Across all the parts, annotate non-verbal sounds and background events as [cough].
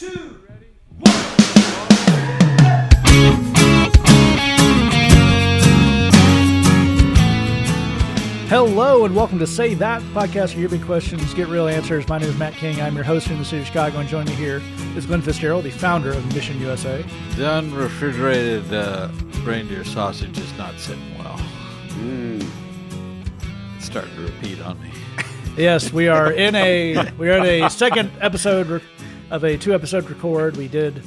two, Hello and welcome to Say That podcast where your big questions get real answers. My name is Matt King. I'm your host in the city of Chicago, and joining me here is Glenn Fitzgerald, the founder of Mission USA. The unrefrigerated uh, reindeer sausage is not sitting well. It's starting to repeat on me. Yes, we are in a we are in a [laughs] second episode re- of a two episode record. We did.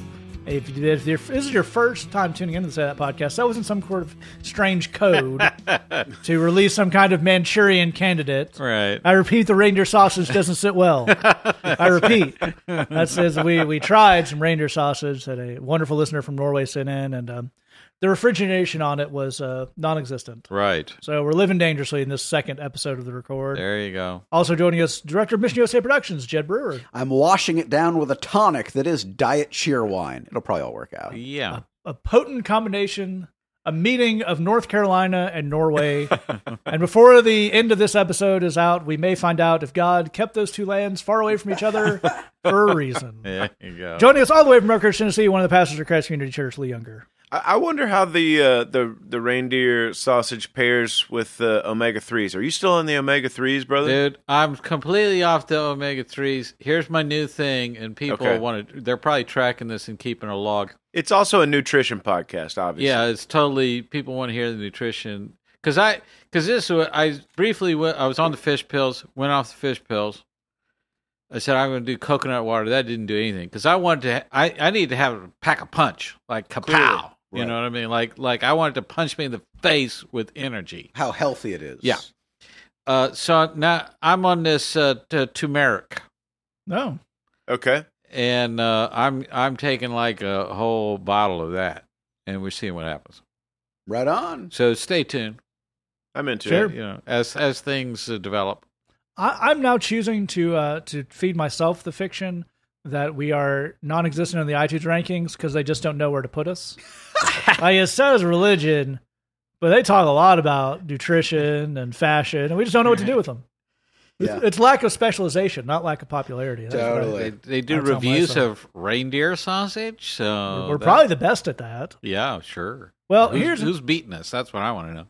If, you did, if this is your first time tuning into the Say That podcast, that wasn't some sort of strange code [laughs] to release some kind of Manchurian candidate. Right. I repeat, the reindeer sausage doesn't sit well. [laughs] I repeat, that says we we tried some reindeer sausage that a wonderful listener from Norway sent in, and um, the refrigeration on it was uh, non-existent. Right. So we're living dangerously in this second episode of the record. There you go. Also joining us, director of Mission USA Productions, Jed Brewer. I'm washing it down with a tonic that is diet Cheerwine. It'll probably all work out. Yeah. A potent combination, a meeting of North Carolina and Norway. [laughs] and before the end of this episode is out, we may find out if God kept those two lands far away from each other for a reason. [laughs] There you go. Joining us all the way from Oak Ridge, Tennessee, one of the pastors of Christ Community Church, Lee Younger. I wonder how the uh, the the reindeer sausage pairs with the omega threes. Are you still in the omega threes, brother? Dude, I'm completely off the omega 3s. Here's my new thing, and people Okay. want to, they're probably tracking this and keeping a log. It's also a nutrition podcast, obviously. Yeah, it's totally, people want to hear the nutrition. Because I, because this, wa- I briefly went, I was on the fish pills, went off the fish pills. I said I'm going to do coconut water. That didn't do anything because I wanted to. I I need to have a pack a punch like kapow. Clearly. You Right. know what I mean? Like like I wanted to punch me in the face with energy. How healthy it is. Yeah. Uh, so now I'm on this uh, t- turmeric, No. Okay. and uh, I'm I'm taking like a whole bottle of that, and we're seeing what happens. Right on. So stay tuned. I'm into Sure. it. You know, as as things uh, develop. I, I'm now choosing to uh, to feed myself the fiction that we are non-existent in the iTunes rankings because they just don't know where to put us. [laughs] like it says religion, but they talk a lot about nutrition and fashion, and we just don't know what to do with them. [laughs] Yeah. It's lack of specialization, not lack of popularity. That's what I- Totally. They, they do That's reviews of reindeer sausage. So We're that- probably the best at that. yeah, sure. Well, who's, here's who's beating us. That's what I want to know.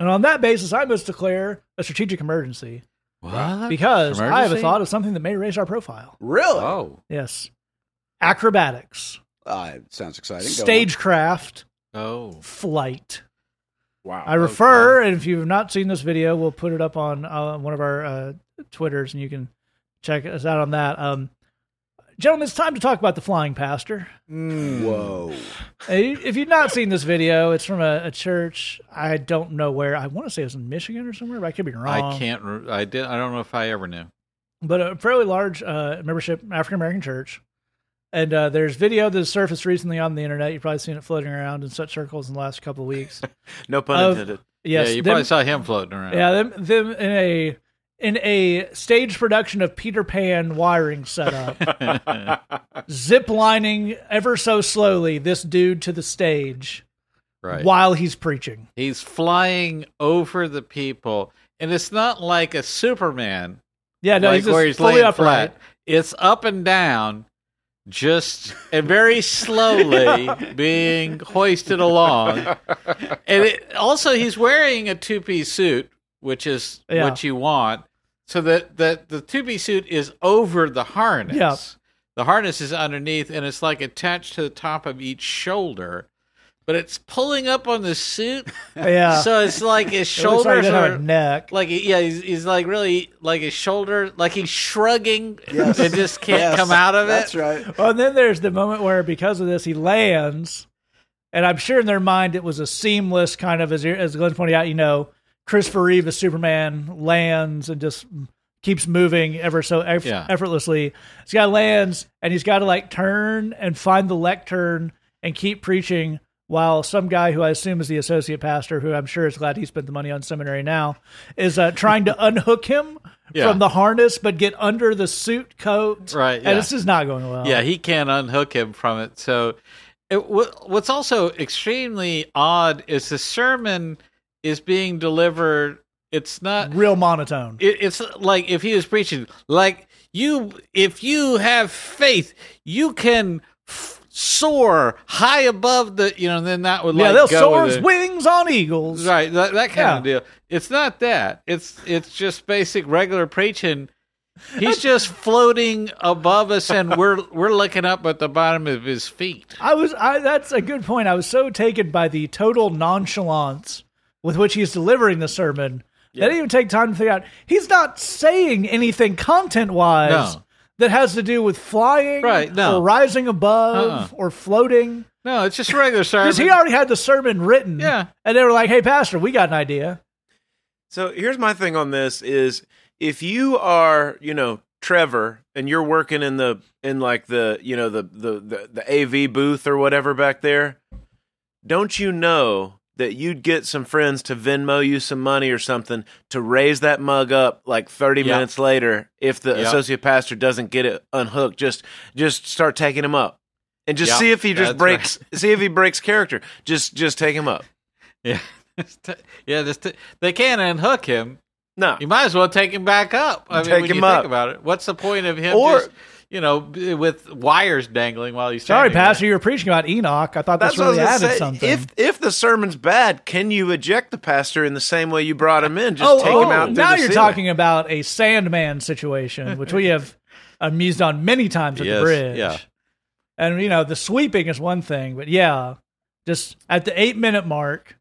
and on that basis, I must declare a strategic emergency What? because I have a thought of something that may raise our profile. Really? Oh, Yes, acrobatics, Uh, it sounds exciting. Stagecraft, oh, flight. Wow. I refer, and if you've not seen this video, we'll put it up on uh, one of our uh, Twitters, and you can check us out on that. Um, gentlemen, it's time to talk about the flying pastor. on. Whoa. If you've not seen this video, it's from a, a church. I don't know where. I want to say it's in Michigan or somewhere, but I could be wrong. I can't. Re- I did. I don't know if I ever knew. but a fairly large uh, membership African American church. And uh, there's video that has surfaced recently on the internet. You've probably seen it floating around in such circles in the last couple of weeks. [laughs] No pun of- intended. Yes, yeah, you them- probably saw him floating around. Yeah, them, them in a in a stage production of Peter Pan wiring setup, [laughs] zip lining ever so slowly this dude to the stage right. while he's preaching. He's flying over the people, and it's not like a Superman, Yeah, no, like he's just where he's fully laying upright. flat. It's up and down, just and very slowly [laughs] being hoisted along. And it, also, he's wearing a two-piece suit, which is Yeah. what you want, so that that the two-piece suit is over the harness. Yeah. The harness is underneath, and it's like attached to the top of each shoulder. But it's pulling up on the suit, [laughs] Yeah, so it's like his [laughs] It looks like shoulders he are a neck. like yeah, he's, he's like really like his shoulder, like he's shrugging Yes. and just can't Yes, come out of it. That's right. Well, and then there's the moment where because of this he lands, and I'm sure in their mind it was a seamless kind of as as Glenn pointed out. You know, Christopher Reeve as Superman lands and just keeps moving ever so eff- Yeah. effortlessly. This guy lands and he's got to like turn and find the lectern and keep preaching. While some guy who I assume is the associate pastor, who I'm sure is glad he spent the money on seminary now, is uh, trying to [laughs] unhook him Yeah. from the harness, but get under the suit coat. Right, And yeah. this is not going well. Yeah, he can't unhook him from it. So, it, what, what's also extremely odd is the sermon is being delivered It's not. Real monotone. It, it's like if he was preaching, like you, if you have faith, you can f- soar high above the, you know. Then that would yeah, they'll soar with wings on eagles. right? That, that kind Yeah. of deal. It's not that. It's it's just basic regular preaching. He's [laughs] just floating above us, and we're we're looking up at the bottom of his feet. I was. I, that's a good point. I was so taken by the total nonchalance with which he's delivering the sermon. They didn't even take time to figure out he's not saying anything content wise No. that has to do with flying, Right, no. or rising above, Uh-uh. or floating. No, it's just regular [laughs] sermon. Because he already had the sermon written. Yeah. And they were like, hey, Pastor, we got an idea. So here's my thing on this is if you are, you know, Trevor and you're working in the in like the, you know, the the the, the AV booth or whatever back there, don't you know that you'd get some friends to Venmo you some money or something to raise that mug up like 30 Yeah. minutes later if the Yeah. associate pastor doesn't get it unhooked just just start taking him up. And just Yeah, see if he just that's breaks see if he breaks character. Just just take him up. [laughs] Yeah, yeah. This they can't unhook him. No. You might as well take him back up. I mean, Take when him you up. think about it, what's the point of him Or- just, you know, with wires dangling while he's Sorry, standing there? Pastor, you were preaching about Enoch. I thought That's this what I really added say. something. If if the sermon's bad, can you eject the pastor in the same way you brought him in? Just oh, take oh, him out. now the you're ceiling? talking about a Sandman situation, which we have [laughs] amused on many times at Yes, the bridge. yeah. And, you know, the sweeping is one thing, but yeah, just at the eight minute mark,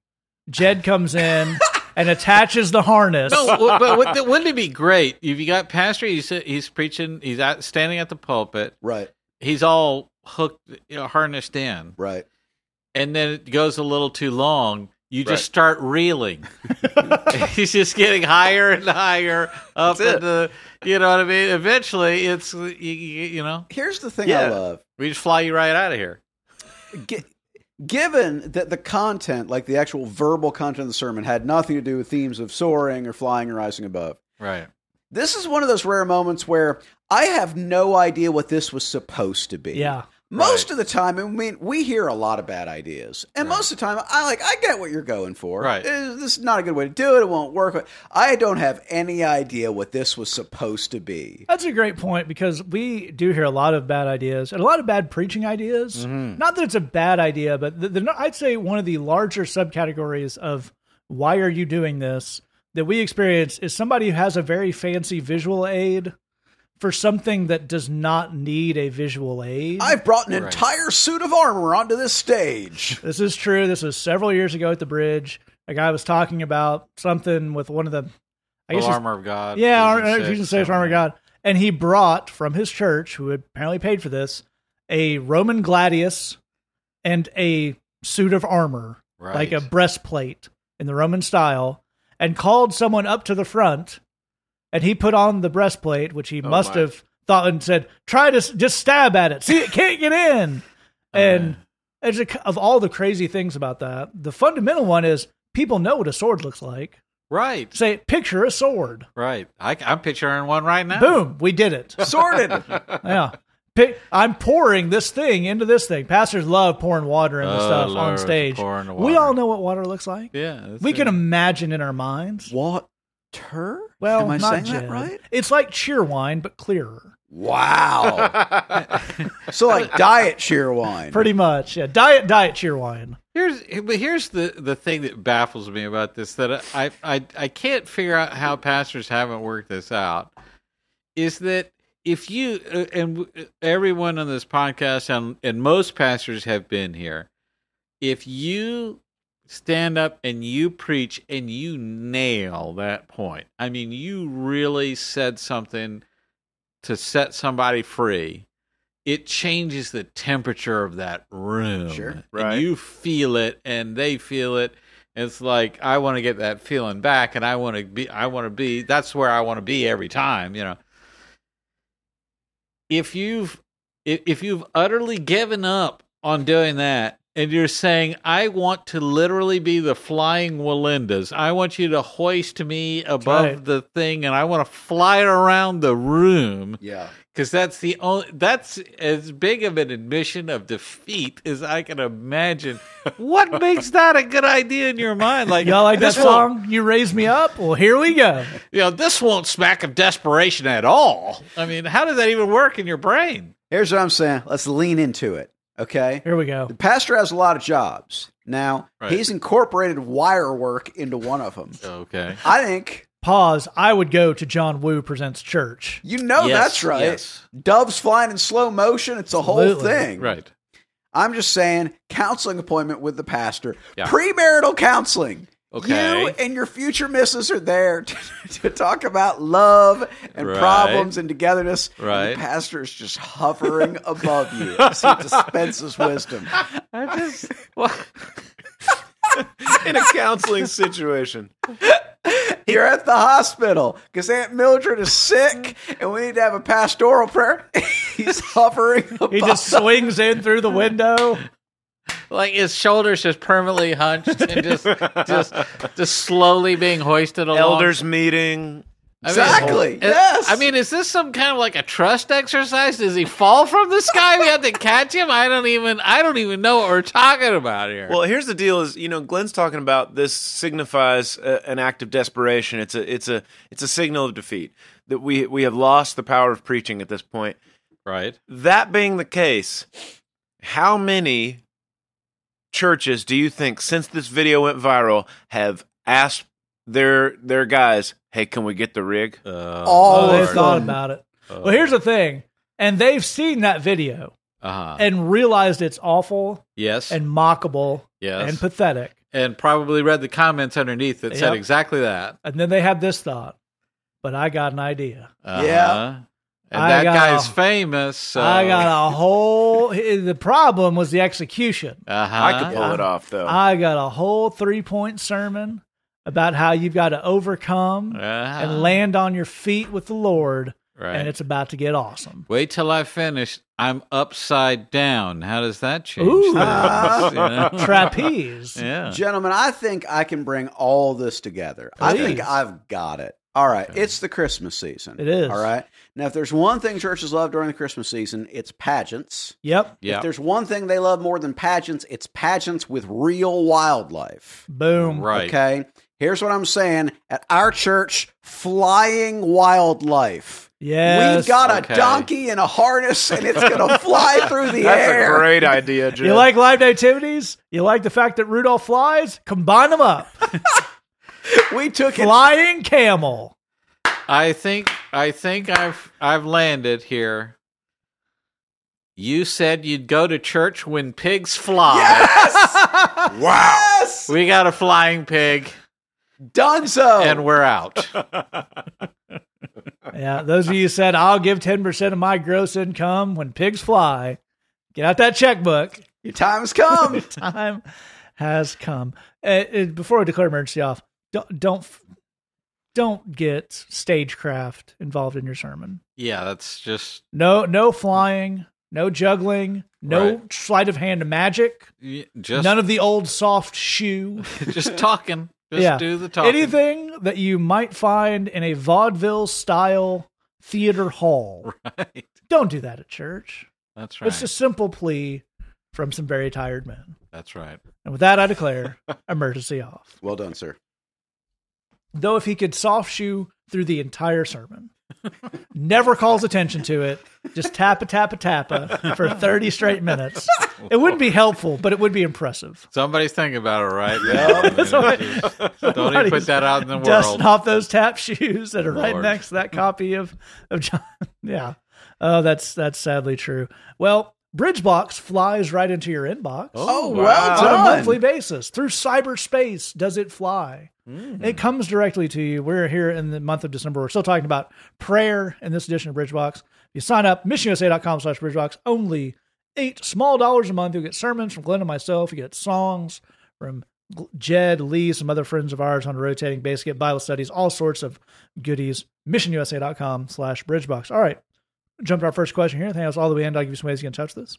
Jed comes in [laughs] and attaches the harness. No, but would- wouldn't it be great if you got Pastor? He's he's preaching. He's out, standing at the pulpit. Right, He's all hooked, you know, harnessed in, right. and then it goes a little too long. You just Right. start reeling. [laughs] he's just getting higher and higher up That's it. into, you know what I mean. Eventually, it's you, you, you know Here's the thing I love. we just fly you right out of here. Gi- given that the content, like the actual verbal content of the sermon, had nothing to do with themes of soaring or flying or rising above, Right. this is one of those rare moments where I have no idea what this was supposed to be. Yeah. Most Right. of the time, I mean, we hear a lot of bad ideas, and Right. most of the time, I like, I get what you're going for. Right. Uh, This is not a good way to do it. It won't work. I don't have any idea what this was supposed to be. That's a great point because we do hear a lot of bad ideas and a lot of bad preaching ideas. Mm-hmm. Not that it's a bad idea, but the, the, I'd say one of the larger subcategories of why are you doing this that we experience is somebody who has a very fancy visual aid for something that does not need a visual aid. I've brought an Right. entire suit of armor onto this stage. This is true. This was several years ago at the bridge. A guy was talking about something with one of the, I guess, it's- armor of God. yeah, Ephesians Ar- six, Ephesians six, something armor of God, and he brought from his church, who had apparently paid for this, a Roman gladius and a suit of armor, Right. like a breastplate in the Roman style, and called someone up to the front, and he put on the breastplate, which he Oh, must my. have thought and said, "Try to s- just stab at it. See, it can't get in." Oh, and as a, of all the crazy things about that, the fundamental one is people know what a sword looks like. Right. Say, picture a sword. Right. I, I'm picturing one right now. Boom, we did it. [laughs] Sorted. Yeah. Pick, I'm pouring this thing into this thing. Pastors love pouring water into Oh, stuff Lord, on stage. We all know what water looks like. Yeah. We it. can imagine in our minds. Water? Well, Am I not saying Jed. that right? It's like Cheerwine, but clearer. Wow. [laughs] so like diet Cheerwine. Pretty much. Yeah. Diet, diet Cheerwine. Here's but here's the the thing that baffles me about this that I I I can't figure out how pastors haven't worked this out is that if you uh, and everyone on this podcast and and most pastors have been here if you stand up and you preach and you nail that point I mean you really said something to set somebody free it changes the temperature of that room. Sure. And Right. you feel it and they feel it. It's like I want to get that feeling back and I want to be I want to be that's where I want to be every time, you know. If you've if, if you've utterly given up on doing that and you're saying, I want to literally be the flying Wallendas. I want you to hoist me above right. the thing and I want to fly around the room Yeah. because that's the only, that's as big of an admission of defeat as I can imagine. what [laughs] makes that a good idea in your mind? Like, Y'all like that this won't- song? You raise me up. Well, here we go. You know, this won't smack of desperation at all. I mean, how does that even work in your brain? Here's what I'm saying. Let's lean into it. Okay. Here we go. The pastor has a lot of jobs. Now, Right. he's incorporated wire work into one of them. [laughs] Okay. I think Pause. I would go to John Woo presents church. you know Yes, that's right. yes. Doves flying in slow motion. It's a whole thing. Right. I'm just saying, counseling appointment with the pastor, Yeah. premarital counseling. Okay. You and your future missus are there [laughs] to, to talk about love and Right. problems and togetherness. And the pastor is just hovering [laughs] above you as he dispenses wisdom. [laughs] I just, well, in a counseling situation. You're at the hospital because Aunt Mildred is sick and we need to have a pastoral prayer. He's hovering above He just swings in through the window. Like his shoulders just permanently hunched and just, just, just slowly being hoisted along. Elders meeting. I mean, Exactly. is- yes. I mean, is this some kind of like a trust exercise? Does he fall from the sky? We have to catch him. I don't even. I don't even know what we're talking about here. Well, here's the deal: is you know, Glenn's talking about this signifies a, an act of desperation. It's a it's a it's a signal of defeat that we we have lost the power of preaching at this point. right. That being the case, how many churches do you think since this video went viral have asked their their guys, "Hey, can we get the rig?" Uh, All Oh, they've thought about it. uh, Well, here's the thing. And they've seen that video uh-huh. and realized it's awful yes, and mockable yes, and pathetic. and probably read the comments underneath that said exactly that. And then they had this thought, but I got an idea. Uh-huh. Yeah. And I that got guy's a- famous. So. I got a whole. The problem was the execution. Uh-huh. I could pull it off though. I got a whole three point sermon about how you've got to overcome Uh-huh. and land on your feet with the Lord, Right. and it's about to get awesome. Wait till I finish. I'm upside down. How does that change? Ooh. things, Ah. [laughs] you know? [laughs] Trapeze. yeah. Gentlemen, I think I can bring all this together. I think I've got it. All right, it's the Christmas season. It is. All right. Now, if there's one thing churches love during the Christmas season, it's pageants. Yep. Yeah. If there's one thing they love more than pageants, it's pageants with real wildlife. Boom. Right. Okay. Here's what I'm saying. At our church, flying wildlife. Yeah, We've got a donkey in a harness and it's going [laughs] to fly through the That's air. a great idea, Jim. You like live nativities? You like the fact that Rudolph flies? Combine them up. [laughs] we took it. Flying camel. I think I think I've I've landed here. You said you'd go to church when pigs fly. Yes! [laughs] Wow. Yes. We got a flying pig Done so. and we're out. [laughs] Yeah, those of you who said I'll give ten percent of my gross income when pigs fly. Get out that checkbook. Your time has come. [laughs] Time has come. Uh, uh, before we declare emergency off, don't don't don't get stagecraft involved in your sermon. Yeah, that's just No, no flying, no juggling, no Right. sleight of hand magic, just none of the old soft shoe. [laughs] just talking. Just Yeah. do the talking. Anything that you might find in a vaudeville style theater hall. [laughs] Right. Don't do that at church. That's right. It's a simple plea from some very tired men. That's right. And with that, I declare [laughs] emergency off. well done, sir. Though if he could soft shoe through the entire sermon, never calls attention to it, just tap a tappa tappa tappa for 30 straight minutes. It wouldn't be helpful, but it would be impressive. Somebody's thinking about it, right? Yeah. Somebody- Don't even put that out in the Dusting world. off those tap shoes that are right next to that copy of, of John. [laughs] Yeah. Oh, that's that's sadly true. Well, BridgeBox flies right into your inbox. Oh, wow. well on a monthly basis. Through cyberspace does it fly. Mm-hmm. it comes directly to you. We're here in the month of december. We're still talking about prayer in this edition of bridgebox if you sign up missionusa.com slash bridgebox only eight small dollars a month. You'll get sermons from glenn and myself. You get songs from jed lee some other friends of ours on a rotating basis. Get bible studies all sorts of goodies. missionusa.com slash bridgebox all right jump to our first question here. I think that's all the way in. I'll give you some ways you can touch this.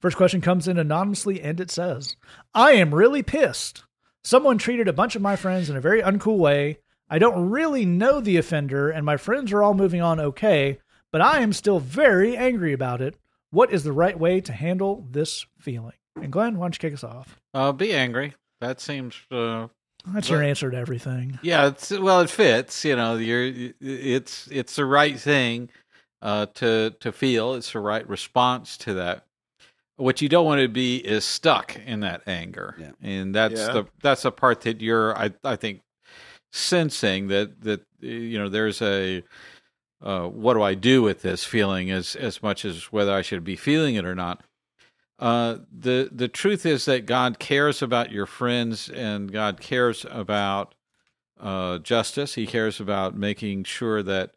First question comes in anonymously and it says, I am really pissed. Someone treated a bunch of my friends in a very uncool way. I don't really know the offender, and my friends are all moving on okay, but I am still very angry about it. What is the right way to handle this feeling? And Glenn, why don't you kick us off? Uh, be angry. That seems. Uh, That's your answer to everything. yeah. It's well, it fits. You know, you're. It's it's the right thing uh, to to feel. It's the right response to that. What you don't want to be is stuck in that anger, Yeah. and that's Yeah. the that's the part that you're. I I think sensing that that you know there's a. Uh, what do I do with this feeling as as much as whether I should be feeling it or not? Uh, the the truth is that God cares about your friends, and God cares about uh, justice. He cares about making sure that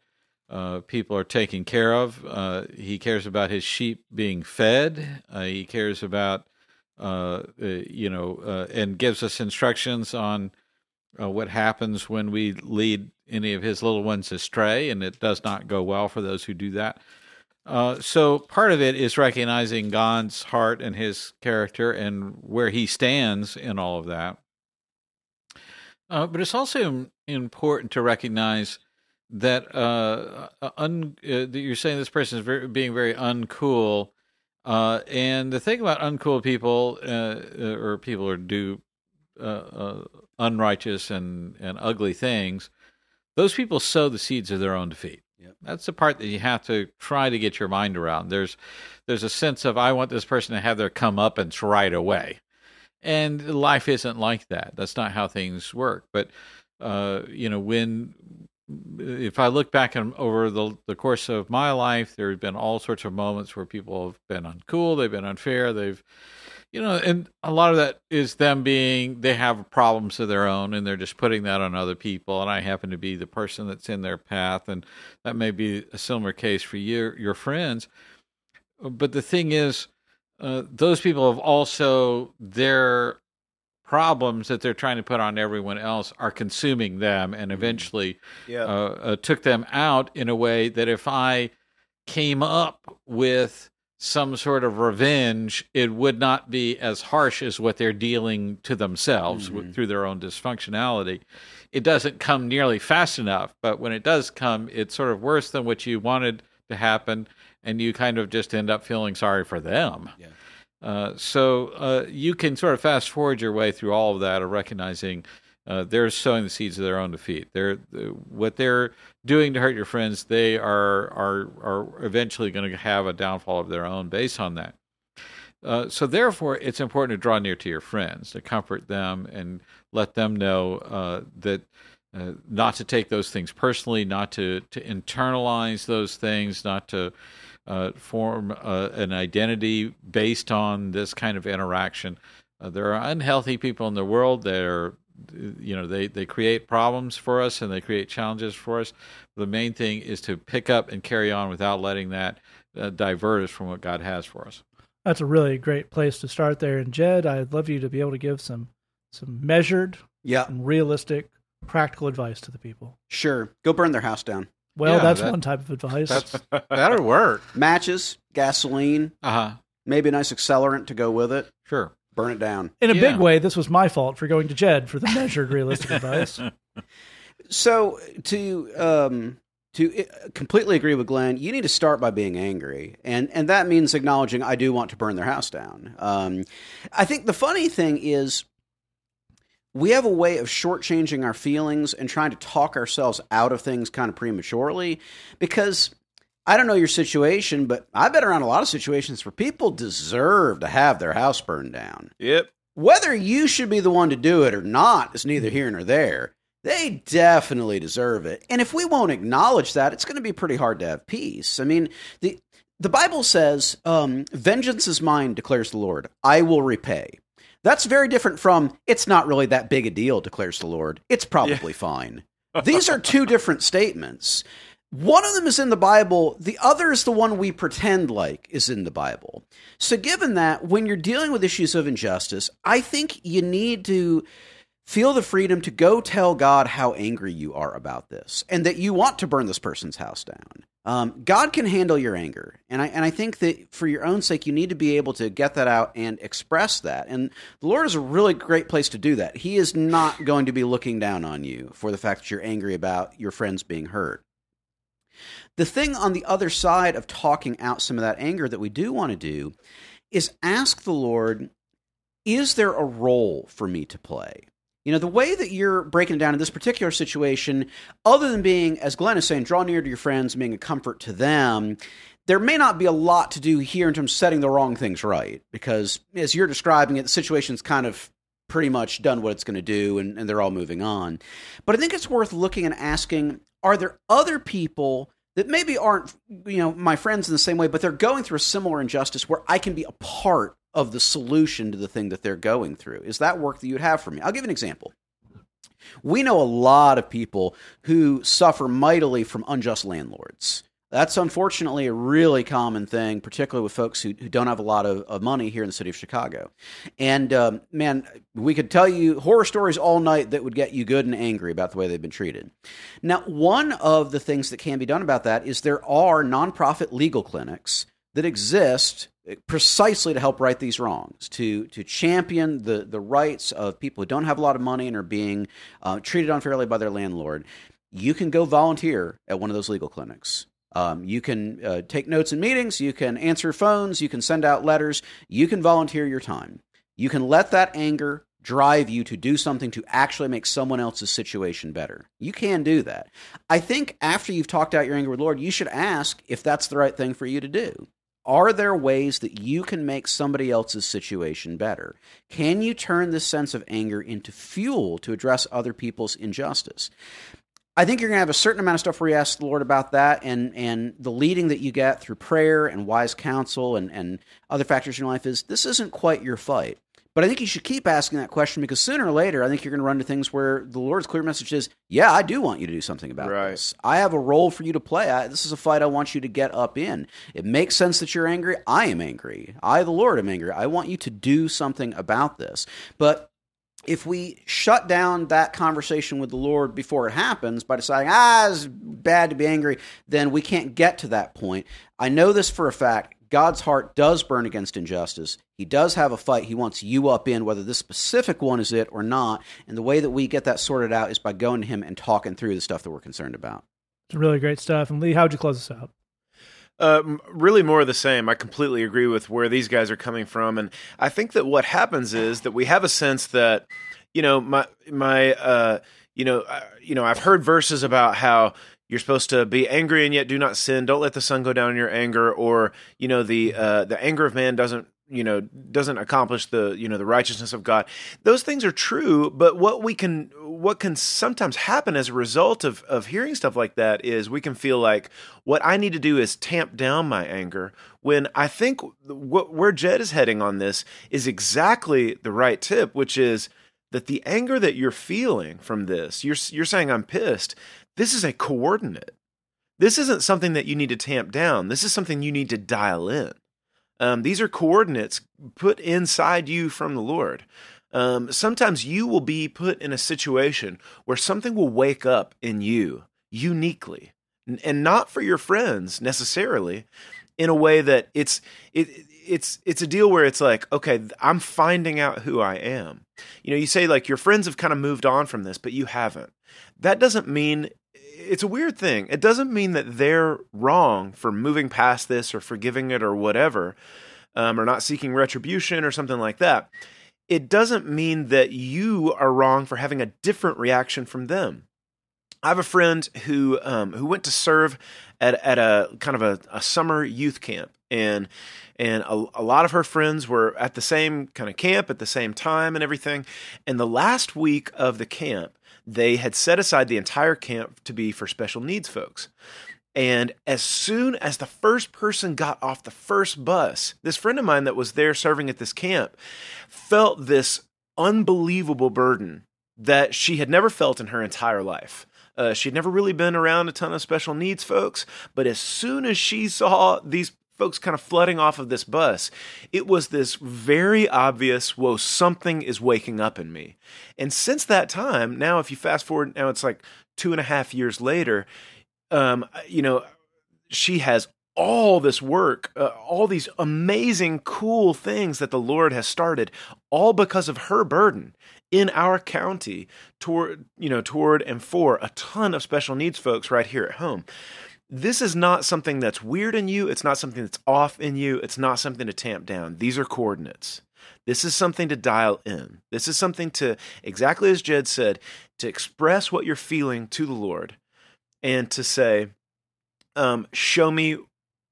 uh, people are taken care of. Uh, he cares about his sheep being fed. Uh, he cares about uh, uh, you know, and gives us instructions on what happens when we lead any of his little ones astray, and it does not go well for those who do that. So part of it is recognizing God's heart and his character and where he stands in all of that. But it's also important to recognize that uh, uh, un, uh, that you're saying this person is very, being very uncool. Uh, and the thing about uncool people, uh, uh, or people who do uh, uh, unrighteous and, and ugly things, those people sow the seeds of their own defeat. Yep. That's the part that you have to try to get your mind around. There's there's a sense of I want this person to have their comeuppance right away, and life isn't like that. That's not how things work. But uh, you know, when if I look back on, over the the course of my life, there have been all sorts of moments where people have been uncool, they've been unfair, they've you know, and a lot of that is them being they have problems of their own, and they're just putting that on other people. And I happen to be the person that's in their path, and that may be a similar case for your your friends. But the thing is, uh, those people have also their problems that they're trying to put on everyone else are consuming them, and eventually Yeah. uh, uh, took them out in a way that if I came up with some sort of revenge, it would not be as harsh as what they're dealing to themselves with, through their own dysfunctionality. It doesn't come nearly fast enough, but when it does come, it's sort of worse than what you wanted to happen, and you kind of just end up feeling sorry for them. Yeah. Uh, so uh, you can sort of fast forward your way through all of that of recognizing uh, they're sowing the seeds of their own defeat. They're what they're doing to hurt your friends. They are are are eventually going to have a downfall of their own based on that. Uh, so therefore, it's important to draw near to your friends, to comfort them, and let them know uh, that uh, not to take those things personally, not to to internalize those things, not to uh, form uh, an identity based on this kind of interaction. Uh, there are unhealthy people in the world that are, you know, they, they create problems for us and they create challenges for us. The main thing is to pick up and carry on without letting that uh, divert us from what God has for us. That's a really great place to start there. And Jed, I'd love you to be able to give some some measured Yeah, and realistic, practical advice to the people. sure. Go burn their house down. Well, Yeah, that's that- one type of advice. That's [laughs] that'll work. Matches, gasoline, Uh huh. maybe a nice accelerant to go with it. Sure. Burn it down. In a Yeah. big way, this was my fault for going to Jed for the measured, realistic advice. [laughs] So to um, to uh, completely agree with Glenn, you need to start by being angry, and and that means acknowledging I do want to burn their house down. Um, I think the funny thing is. We have a way of shortchanging our feelings and trying to talk ourselves out of things kind of prematurely because I don't know your situation, but I've been around a lot of situations where people deserve to have their house burned down. Yep. Whether you should be the one to do it or not is neither here nor there. They definitely deserve it. And if we won't acknowledge that, it's going to be pretty hard to have peace. I mean, the the Bible says, um, "Vengeance is mine," declares the Lord. "I will repay." That's very different from "It's not really that big a deal," declares the Lord. It's probably fine. These are two different [laughs] statements. One of them is in the Bible, the other is the one we pretend like is in the Bible. So, given that, when you're dealing with issues of injustice, I think you need to feel the freedom to go tell God how angry you are about this and that you want to burn this person's house down. Um, God can handle your anger, and I and I think that for your own sake, you need to be able to get that out and express that. And the Lord is a really great place to do that. He is not going to be looking down on you for the fact that you're angry about your friends being hurt. The thing on the other side of talking out some of that anger that we do want to do is ask the Lord, is there a role for me to play? You know, the way that you're breaking it down in this particular situation, other than being, as Glenn is saying, draw near to your friends and being a comfort to them, there may not be a lot to do here in terms of setting the wrong things right. Because as you're describing it, the situation's kind of pretty much done what it's going to do and, and they're all moving on. But I think it's worth looking and asking are there other people that maybe aren't you know my friends in the same way but they're going through a similar injustice where i can be a part of the solution to the thing that they're going through is that work that you'd have for me i'll give an example we know a lot of people who suffer mightily from unjust landlords that's unfortunately a really common thing, particularly with folks who, who don't have a lot of, of money here in the city of Chicago. And um, man, we could tell you horror stories all night that would get you good and angry about the way they've been treated. Now, one of the things that can be done about that is there are nonprofit legal clinics that exist precisely to help right these wrongs, to to champion the the rights of people who don't have a lot of money and are being uh, treated unfairly by their landlord. You can go volunteer at one of those legal clinics. Um, you can uh, take notes in meetings. You can answer phones. You can send out letters. You can volunteer your time. You can let that anger drive you to do something to actually make someone else's situation better. You can do that. I think after you've talked out your anger with Lord, you should ask if that's the right thing for you to do. Are there ways that you can make somebody else's situation better? Can you turn this sense of anger into fuel to address other people's injustice? I think you're going to have a certain amount of stuff where you ask the Lord about that, and and the leading that you get through prayer and wise counsel and and other factors in your life is this isn't quite your fight. But I think you should keep asking that question because sooner or later, I think you're going to run to things where the Lord's clear message is, "Yeah, I do want you to do something about Right. this. I have a role for you to play. I, this is a fight I want you to get up in. It makes sense that you're angry. I am angry. I, the Lord, am angry. I want you to do something about this. But if we shut down that conversation with the Lord before it happens by deciding, ah, it's bad to be angry, then we can't get to that point. I know this for a fact. God's heart does burn against injustice. He does have a fight he wants you up in, whether this specific one is it or not. And the way that we get that sorted out is by going to him and talking through the stuff that we're concerned about. It's really great stuff. And Lee, how'd you close this out? Um, really more of the same. I completely agree with where these guys are coming from, and I think that what happens is that we have a sense that, you know, my my, uh, you know, uh, you know, I've heard verses about how you're supposed to be angry and yet do not sin. Don't let the sun go down in your anger, or you know, the uh, the anger of man doesn't you know doesn't accomplish the you know the righteousness of God. Those things are true, but what we can what can sometimes happen as a result of of hearing stuff like that is we can feel like what I need to do is tamp down my anger when I think what where Jed is heading on this is exactly the right tip, which is that the anger that you're feeling from this, you're you're saying I'm pissed. This is a coordinate. This isn't something that you need to tamp down. This is something you need to dial in. Um, these are coordinates put inside you from the Lord. Um, sometimes you will be put in a situation where something will wake up in you uniquely, and not for your friends necessarily, in a way that it's it it's it's a deal where it's like, okay, I'm finding out who I am. You know, you say like your friends have kind of moved on from this, but you haven't. That doesn't mean it's a weird thing. It doesn't mean that they're wrong for moving past this or forgiving it or whatever, um, or not seeking retribution or something like that. It doesn't mean that you are wrong for having a different reaction from them. I have a friend who um, who went to serve at at a kind of a, a summer youth camp, and and a, a lot of her friends were at the same kind of camp at the same time and everything. And the last week of the camp, they had set aside the entire camp to be for special needs folks. And as soon as the first person got off the first bus, this friend of mine that was there serving at this camp felt this unbelievable burden that she had never felt in her entire life. Uh, she'd never really been around a ton of special needs folks, but as soon as she saw these folks kind of flooding off of this bus, it was this very obvious, whoa, something is waking up in me. And since that time, now if you fast forward, now it's like two and a half years later, um, you know, she has all this work, uh, all these amazing, cool things that the Lord has started, all because of her burden in our county toward, you know, toward and for a ton of special needs folks right here at home. This is not something that's weird in you. It's not something that's off in you. It's not something to tamp down. These are coordinates. This is something to dial in. This is something to, exactly as Jed said, to express what you're feeling to the Lord and to say, um, show me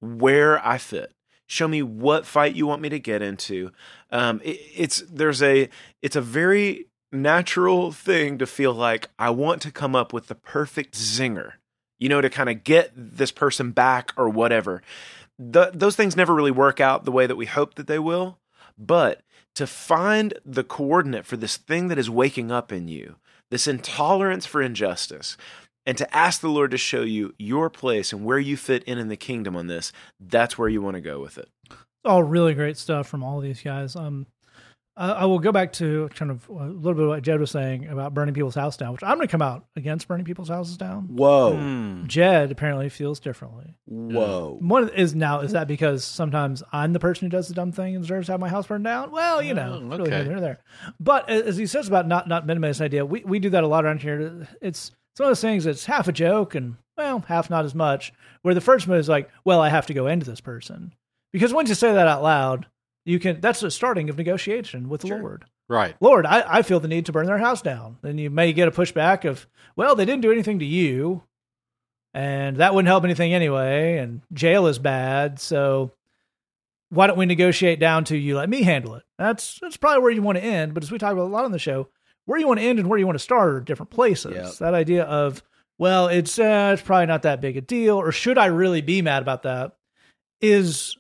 where I fit. Show me what fight you want me to get into. Um, it, it's there's a it's a very natural thing to feel like I want to come up with the perfect zinger, you know, to kind of get this person back or whatever. The, those things never really work out the way that we hope that they will, but to find the coordinate for this thing that is waking up in you, this intolerance for injustice, and to ask the Lord to show you your place and where you fit in in the kingdom on this, that's where you want to go with it. All really great stuff from all these guys. Um, I, I will go back to kind of a little bit of what Jed was saying about burning people's house down, which I'm going to come out against burning people's houses down. Whoa. Hmm. Jed apparently feels differently. Whoa. One is now is that because sometimes I'm the person who does the dumb thing and deserves to have my house burned down? Well, you know, Oh, really okay. neither there. But as he says about not not minimizing idea, we we do that a lot around here. It's it's one of those things that's half a joke and well, half not as much. Where the first one is like, well, I have to go into this person because once you say that out loud, you can. That's the starting of negotiation with the Lord. Right. Lord, I, I feel the need to burn their house down. Then you may get a pushback of, well, they didn't do anything to you, and that wouldn't help anything anyway, and jail is bad, so why don't we negotiate down to you let me handle it? That's that's probably where you want to end. But as we talk about a lot on the show, where you want to end and where you want to start are different places. Yep. That idea of, well, it's uh, it's probably not that big a deal, or should I really be mad about that? Is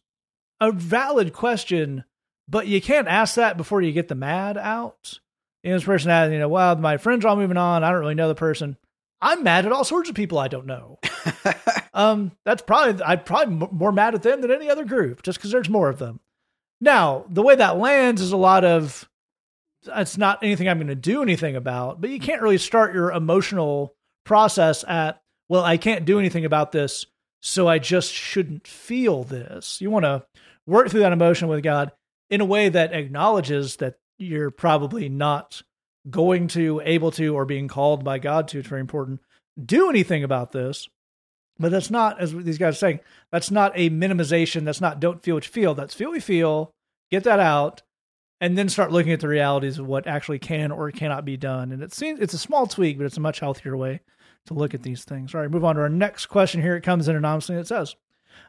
a valid question, but you can't ask that before you get the mad out. You know, this person has, you know, well, my friends are all moving on. I don't really know the person. I'm mad at all sorts of people I don't know. [laughs] um, that's probably I'm probably m- more mad at them than any other group, just because there's more of them. Now, the way that lands is a lot of it's not anything I'm going to do anything about, but you can't really start your emotional process at well, I can't do anything about this, so I just shouldn't feel this. You want to work through that emotion with God in a way that acknowledges that you're probably not going to, able to, or being called by God to. It's very important. Do anything about this. But that's not, as these guys are saying, that's not a minimization. That's not don't feel what you feel. That's feel what you feel, get that out, and then start looking at the realities of what actually can or cannot be done. And it seems it's a small tweak, but it's a much healthier way to look at these things. All right, move on to our next question here. It comes in anonymously. It says,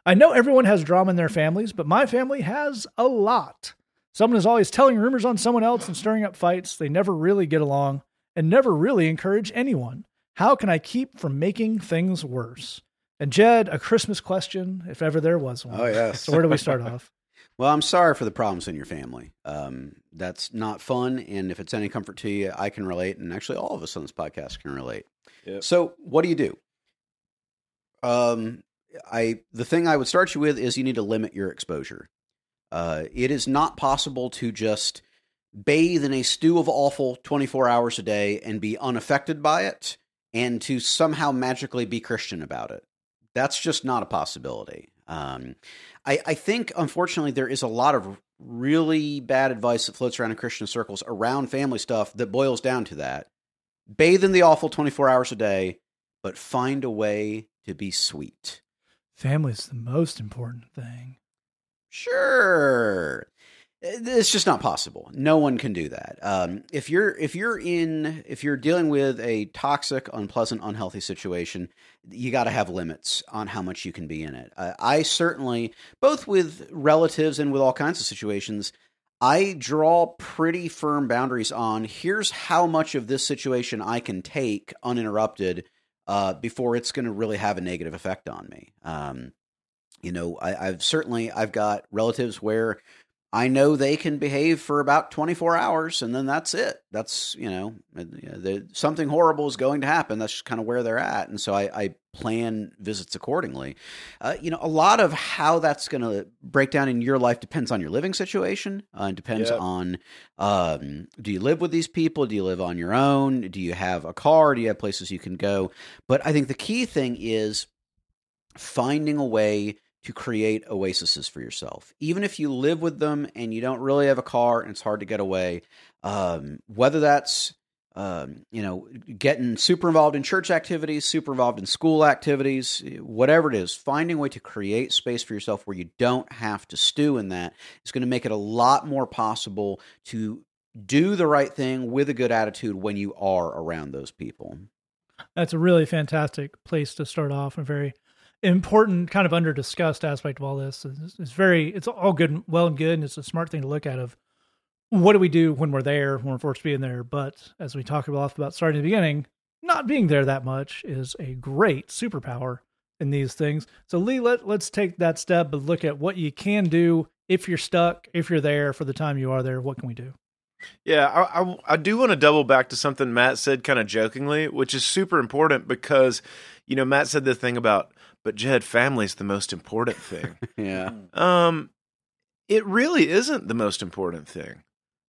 I know everyone has drama in their families, but my family has a lot. Someone is always telling rumors on someone else and stirring up fights. They never really get along and never really encourage anyone. How can I keep from making things worse? And Jed, a Christmas question, if ever there was one. Oh, yes. So where do we start [laughs] off? Well, I'm sorry for the problems in your family. Um, that's not fun. And if it's any comfort to you, I can relate. And actually, all of us on this podcast can relate. Yep. So, what do you do? Um, I the thing I would start you with is you need to limit your exposure. Uh, it is not possible to just bathe in a stew of awful 24 hours a day and be unaffected by it and to somehow magically be Christian about it. That's just not a possibility. Um, I, I think, unfortunately, there is a lot of really bad advice that floats around in Christian circles around family stuff that boils down to that. Bathe in the awful 24 hours a day, but find a way to be sweet. Family's the most important thing. Sure. It's just not possible. No one can do that. Um, if you're if you're in if you're dealing with a toxic, unpleasant, unhealthy situation, you got to have limits on how much you can be in it. Uh, I certainly, both with relatives and with all kinds of situations, I draw pretty firm boundaries on here's how much of this situation I can take uninterrupted uh, before it's going to really have a negative effect on me. Um, you know, I, I've certainly I've got relatives where I know they can behave for about 24 hours and then that's it. That's, you know, the, something horrible is going to happen. That's just kind of where they're at. And so I, I plan visits accordingly. Uh, you know, a lot of how that's going to break down in your life depends on your living situation uh, and depends Yep. on um, do you live with these people? Do you live on your own? Do you have a car? Do you have places you can go? But I think the key thing is finding a way to create oases for yourself. Even if you live with them and you don't really have a car and it's hard to get away, um, whether that's um, you know, getting super involved in church activities, super involved in school activities, whatever it is, finding a way to create space for yourself where you don't have to stew in that is going to make it a lot more possible to do the right thing with a good attitude when you are around those people. That's a really fantastic place to start off. A very important, kind of under discussed aspect of all this. It's, it's very, it's all good, well and good, and it's a smart thing to look at. Of what do we do when we're there, when we're forced to be in there? But as we talked about, about starting at the beginning, not being there that much is a great superpower in these things. So Lee, let let's take that step, but look at what you can do if you're stuck, if you're there for the time you are there. What can we do? Yeah, I, I, I do want to double back to something Matt said kind of jokingly, which is super important because, you know, Matt said the thing about, but Jed, family's the most important thing. [laughs] yeah. Um, it really isn't the most important thing.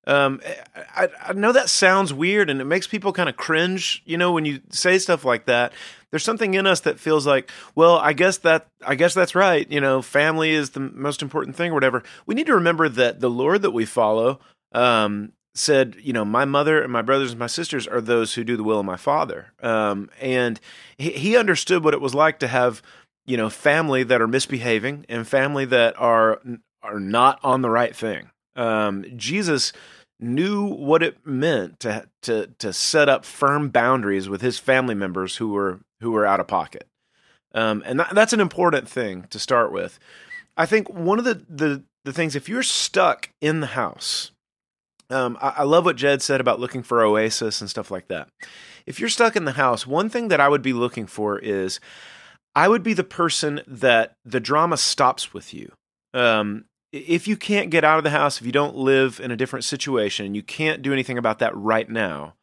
Um, I, I know that sounds weird and it makes people kind of cringe, you know, when you say stuff like that. There's something in us that feels like, well, I guess that I guess that's right. You know, family is the most important thing or whatever. We need to remember that the Lord that we follow um, said, you know, my mother and my brothers and my sisters are those who do the will of my Father. Um, and he, he understood what it was like to have, you know, family that are misbehaving and family that are are not on the right thing. Um, Jesus knew what it meant to to to set up firm boundaries with his family members who were who were out of pocket, um, and that, that's an important thing to start with. I think one of the the the things if you're stuck in the house, um, I, I love what Jed said about looking for oasis and stuff like that. If you're stuck in the house, one thing that I would be looking for is I would be the person that the drama stops with you. Um, if you can't get out of the house, if you don't live in a different situation, and you can't do anything about that right now.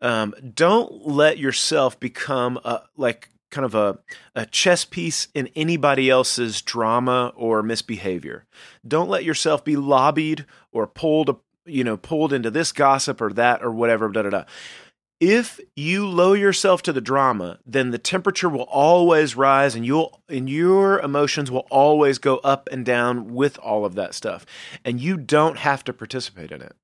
Um, don't let yourself become a, like kind of a, a chess piece in anybody else's drama or misbehavior. Don't let yourself be lobbied or pulled, you know, pulled into this gossip or that or whatever. Da da da if you lower yourself to the drama, then the temperature will always rise and you'll and your emotions will always go up and down with all of that stuff. And you don't have to participate in it.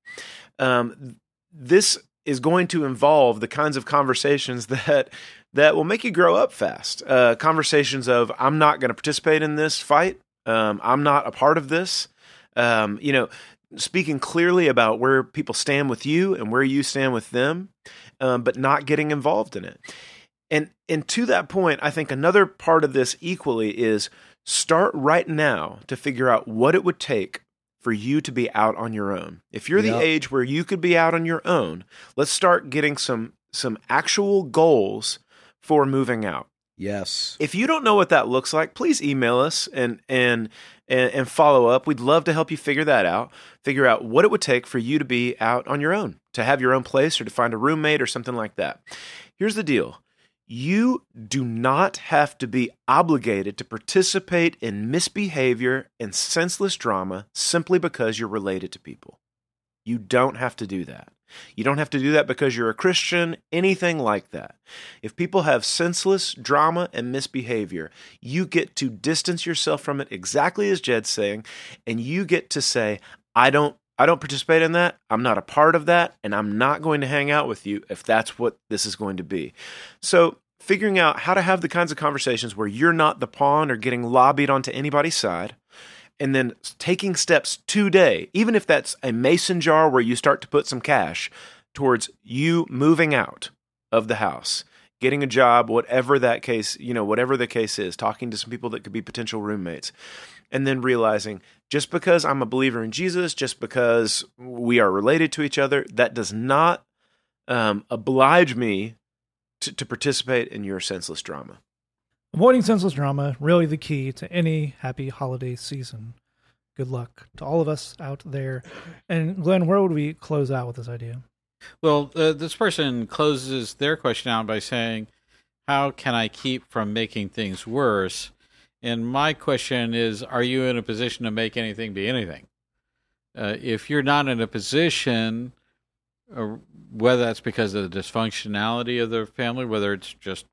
Um, this is going to involve the kinds of conversations [laughs] that that will make you grow up fast. Uh, conversations of I'm not going to participate in this fight. Um, I'm not a part of this. Um, you know, speaking clearly about where people stand with you and where you stand with them um, but not getting involved in it. And and to that point, I think another part of this equally is start right now to figure out what it would take for you to be out on your own. If you're the age where you could be out on your own, let's start getting some some actual goals for moving out. Yes. If you don't know what that looks like, please email us and and and, and follow up. We'd love to help you figure that out. Figure out what it would take for you to be out on your own, to have your own place or to find a roommate or something like that. Here's the deal. You do not have to be obligated to participate in misbehavior and senseless drama simply because you're related to people. You don't have to do that. You don't have to do that because you're a Christian, anything like that. If people have senseless drama and misbehavior, you get to distance yourself from it exactly as Jed's saying, and you get to say, I don't I don't participate in that. I'm not a part of that, and I'm not going to hang out with you if that's what this is going to be. So, figuring out how to have the kinds of conversations where you're not the pawn or getting lobbied onto anybody's side, and then taking steps today, even if that's a mason jar where you start to put some cash towards you moving out of the house, getting a job, whatever that case, you know, whatever the case is, talking to some people that could be potential roommates, and then realizing just because I'm a believer in Jesus, just because we are related to each other, that does not um, oblige me to, to participate in your senseless drama. Avoiding senseless drama, really the key to any happy holiday season. Good luck to all of us out there. And Glenn, where would we close out with this idea? Well, uh, this person closes their question out by saying, How can I keep from making things worse? And my question is, Are you in a position to make anything be anything? Uh, if you're not in a position, uh, whether that's because of the dysfunctionality of the family, whether it's just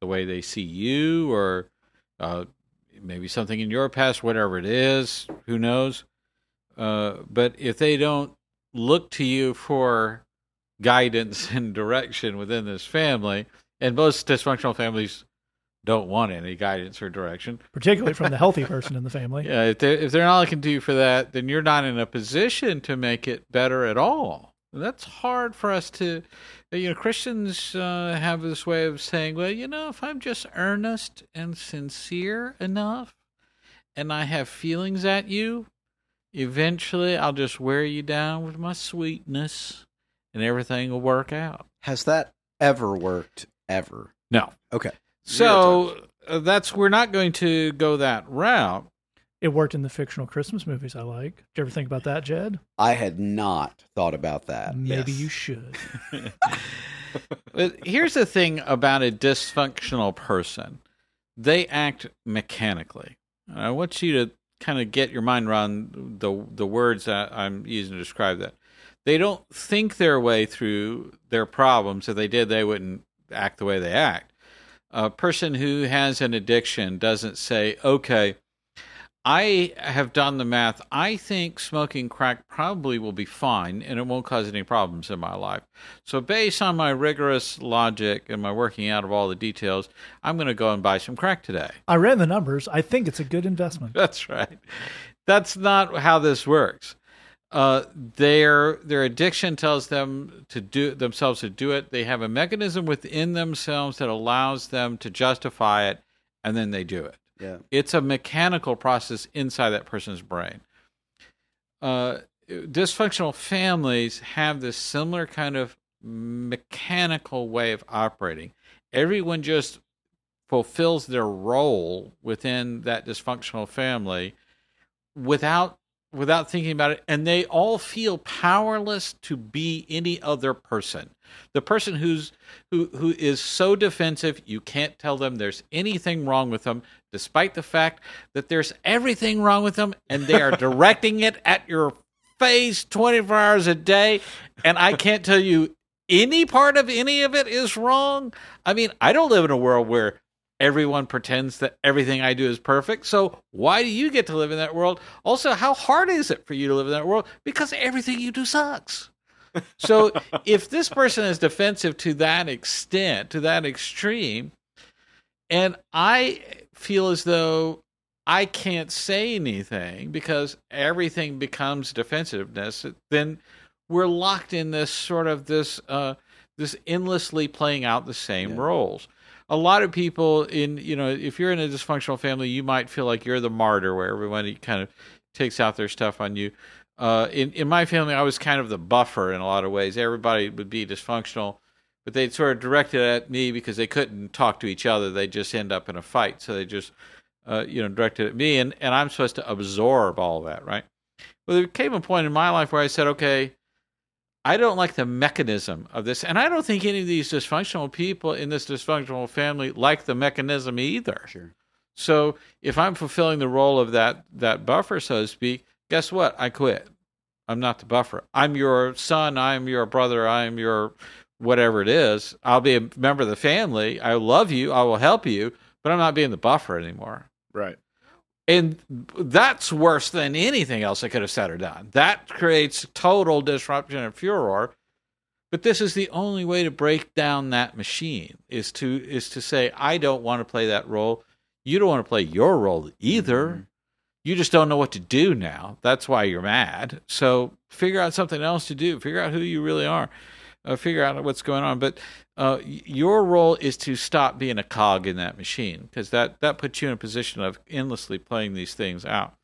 the way they see you or uh, maybe something in your past, whatever it is, who knows? Uh, but if they don't look to you for guidance [laughs] and direction within this family, and most dysfunctional families don't want any guidance or direction. particularly from the [laughs] healthy person in the family. Yeah, if they're, if they're not looking to you for that, then you're not in a position to make it better at all. That's hard for us to, you know, Christians uh, have this way of saying, well, you know, if I'm just earnest and sincere enough and I have feelings at you, eventually I'll just wear you down with my sweetness and everything will work out. Has that ever worked ever? No. Okay. So uh, that's, we're not going to go that route. It worked in the fictional Christmas movies I like. Did you ever think about that, Jed? I had not thought about that. Maybe Yes. you should. [laughs] Here's the thing about a dysfunctional person they act mechanically. I want you to kind of get your mind around the, the words that I'm using to describe that. They don't think their way through their problems. If they did, they wouldn't act the way they act. A person who has an addiction doesn't say, okay, I have done the math. I think smoking crack probably will be fine and it won't cause any problems in my life. So, based on my rigorous logic and my working out of all the details, I'm going to go and buy some crack today. I ran the numbers. I think it's a good investment. [laughs] That's right. That's not how this works. Uh, their their addiction tells them to do themselves to do it. They have a mechanism within themselves that allows them to justify it, and then they do it. Yeah. It's a mechanical process inside that person's brain. Uh, dysfunctional families have this similar kind of mechanical way of operating. Everyone just fulfills their role within that dysfunctional family without without thinking about it and they all feel powerless to be any other person the person who's who who is so defensive you can't tell them there's anything wrong with them despite the fact that there's everything wrong with them and they are [laughs] directing it at your face 24 hours a day and i can't tell you any part of any of it is wrong i mean i don't live in a world where everyone pretends that everything I do is perfect. So why do you get to live in that world? Also, how hard is it for you to live in that world? Because everything you do sucks. So if this person is defensive to that extent, to that extreme, and I feel as though I can't say anything because everything becomes defensiveness, then we're locked in this sort of this uh, this endlessly playing out the same Yeah. roles a lot of people in you know if you're in a dysfunctional family you might feel like you're the martyr where everybody kind of takes out their stuff on you uh, in in my family i was kind of the buffer in a lot of ways everybody would be dysfunctional but they'd sort of direct it at me because they couldn't talk to each other they just end up in a fight so they just uh, you know directed at me and, and i'm supposed to absorb all that right well there came a point in my life where i said okay I don't like the mechanism of this, and I don't think any of these dysfunctional people in this dysfunctional family like the mechanism either. Sure. So if I'm fulfilling the role of that that buffer, so to speak, guess what? I quit. I'm not the buffer. I'm your son. I'm your brother. I'm your whatever it is. I'll be a member of the family. I love you. I will help you, but I'm not being the buffer anymore. Right. And that's worse than anything else I could have said or done. That creates total disruption and furor. But this is the only way to break down that machine is to is to say, I don't want to play that role. You don't want to play your role either. Mhm. You just don't know what to do now. That's why you're mad. So figure out something else to do. Figure out who you really are. Uh, figure out what's going on. But uh, your role is to stop being a cog in that machine because that that puts you in a position of endlessly playing these things out.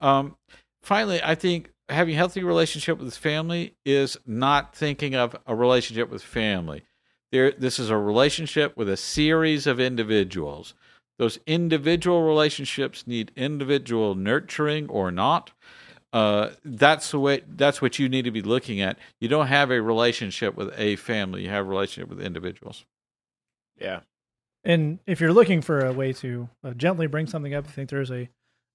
Um, finally, I think having a healthy relationship with family is not thinking of a relationship with family. There, this is a relationship with a series of individuals. Those individual relationships need individual nurturing or not. Uh, that's the way. That's what you need to be looking at. You don't have a relationship with a family. You have a relationship with individuals. Yeah. And if you're looking for a way to uh, gently bring something up, I think there's a,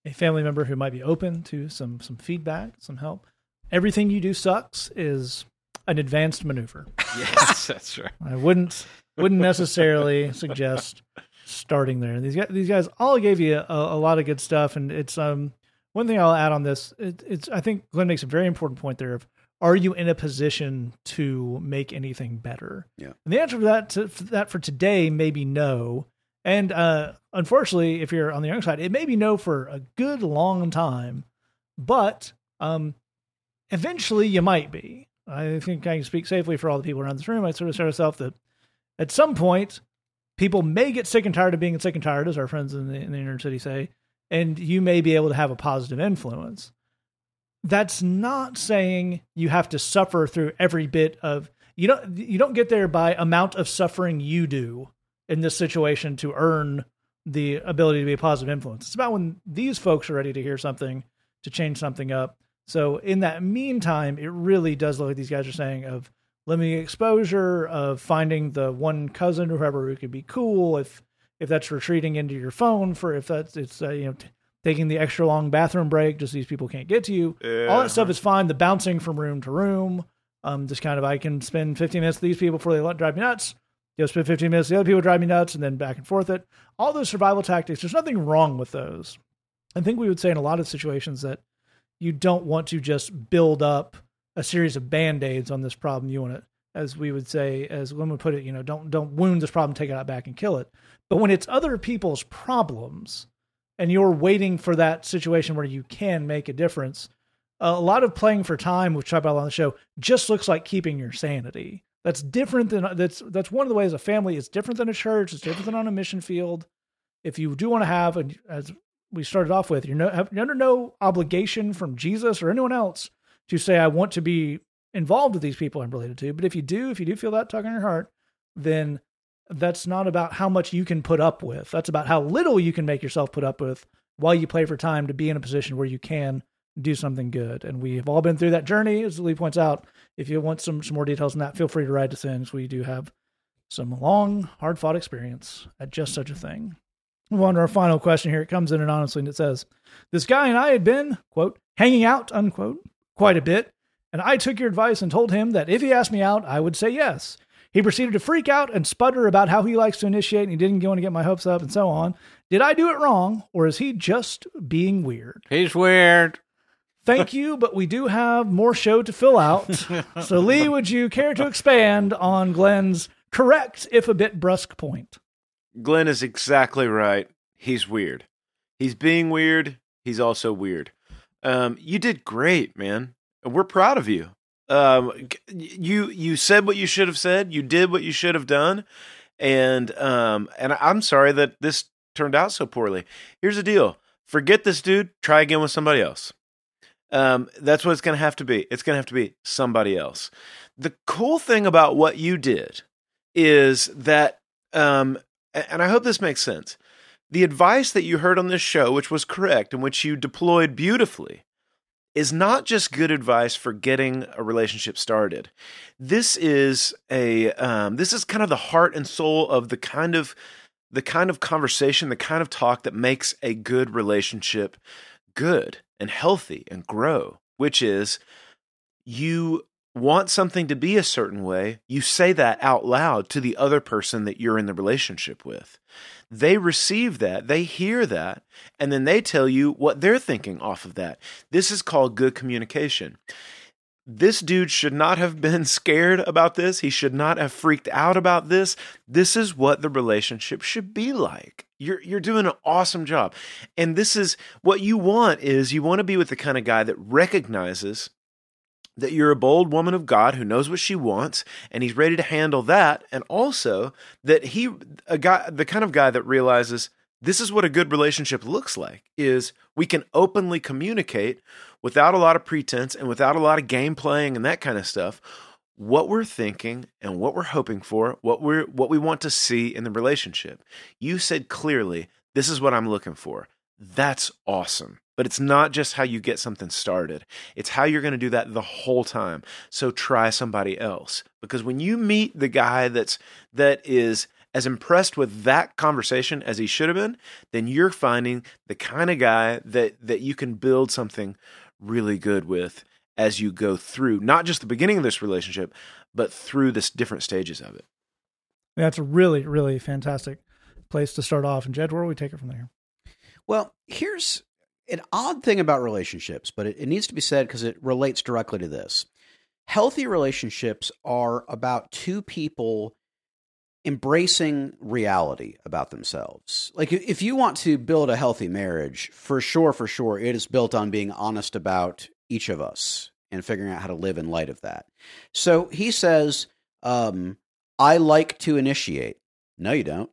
a family member who might be open to some some feedback, some help. Everything you do sucks is an advanced maneuver. [laughs] Yes, that's right. I wouldn't wouldn't necessarily suggest starting there. And These guys, these guys all gave you a, a lot of good stuff, and it's um one thing I'll add on this. It, it's I think Glenn makes a very important point there of are you in a position to make anything better? Yeah. And the answer for that to, for that for today may be no. And uh, unfortunately, if you're on the young side, it may be no for a good long time. But um, eventually, you might be. I think I can speak safely for all the people around this room. I sort of say myself that at some point, people may get sick and tired of being sick and tired, as our friends in the, in the inner city say, and you may be able to have a positive influence. That's not saying you have to suffer through every bit of you don't you don't get there by amount of suffering you do in this situation to earn the ability to be a positive influence. It's about when these folks are ready to hear something to change something up. So in that meantime, it really does look like these guys are saying of limiting exposure, of finding the one cousin or whoever who could be cool. If if that's retreating into your phone for if that's it's uh, you know t- taking the extra long bathroom break just so these people can't get to you. All that stuff is fine. The bouncing from room to room, um, just kind of I can spend 15 minutes with these people before they let drive me nuts. You'll spend 15 minutes. with The other people drive me nuts, and then back and forth. It all those survival tactics. There's nothing wrong with those. I think we would say in a lot of situations that you don't want to just build up a series of band aids on this problem. You want to, as we would say, as would put it, you know, don't don't wound this problem, take it out back and kill it. But when it's other people's problems, and you're waiting for that situation where you can make a difference, a lot of playing for time, which I about on the show, just looks like keeping your sanity. That's different than that's that's one of the ways a family is different than a church. It's different than on a mission field. If you do want to have, and as we started off with, you're, no, you're under no obligation from Jesus or anyone else to say, I want to be involved with these people I'm related to. But if you do, if you do feel that tug in your heart, then that's not about how much you can put up with. That's about how little you can make yourself put up with while you play for time to be in a position where you can do something good. And we have all been through that journey, as Lee points out. If you want some, some more details on that, feel free to write in. because we do have some long, hard fought experience at just such a thing. Move on to our final question here. It comes in anonymously and it says, This guy and I had been, quote, hanging out, unquote, quite a bit. And I took your advice and told him that if he asked me out, I would say yes. He proceeded to freak out and sputter about how he likes to initiate and he didn't want to get my hopes up and so on. Did I do it wrong or is he just being weird? He's weird. Thank you, but we do have more show to fill out. [laughs] so, Lee, would you care to expand on Glenn's correct, if a bit brusque point? Glenn is exactly right. He's weird. He's being weird. He's also weird. Um, you did great, man. We're proud of you. Um, you you said what you should have said. You did what you should have done, and um, and I'm sorry that this turned out so poorly. Here's the deal: forget this dude. Try again with somebody else. Um, that's what it's going to have to be. It's going to have to be somebody else. The cool thing about what you did is that, um, and I hope this makes sense. The advice that you heard on this show, which was correct and which you deployed beautifully, is not just good advice for getting a relationship started. This is a um, this is kind of the heart and soul of the kind of the kind of conversation, the kind of talk that makes a good relationship good and healthy and grow, which is you want something to be a certain way, you say that out loud to the other person that you're in the relationship with. They receive that, they hear that, and then they tell you what they're thinking off of that. This is called good communication. This dude should not have been [laughs] scared about this. He should not have freaked out about this. This is what the relationship should be like. You're you're doing an awesome job. And this is what you want is you want to be with the kind of guy that recognizes that you're a bold woman of God who knows what she wants and he's ready to handle that and also that he a guy the kind of guy that realizes this is what a good relationship looks like is we can openly communicate without a lot of pretense and without a lot of game playing and that kind of stuff what we're thinking and what we're hoping for what we're what we want to see in the relationship. You said clearly this is what i'm looking for. That's awesome but it's not just how you get something started. It's how you're going to do that the whole time. So try somebody else because when you meet the guy that's that is as impressed with that conversation as he should have been, then you're finding the kind of guy that that you can build something really good with as you go through not just the beginning of this relationship, but through this different stages of it. That's a really, really fantastic place to start off. And Jed, where do we take it from there? Well, here's an odd thing about relationships, but it, it needs to be said because it relates directly to this. Healthy relationships are about two people embracing reality about themselves. Like if you want to build a healthy marriage, for sure, for sure, it is built on being honest about each of us and figuring out how to live in light of that. So he says, um, I like to initiate. No, you don't.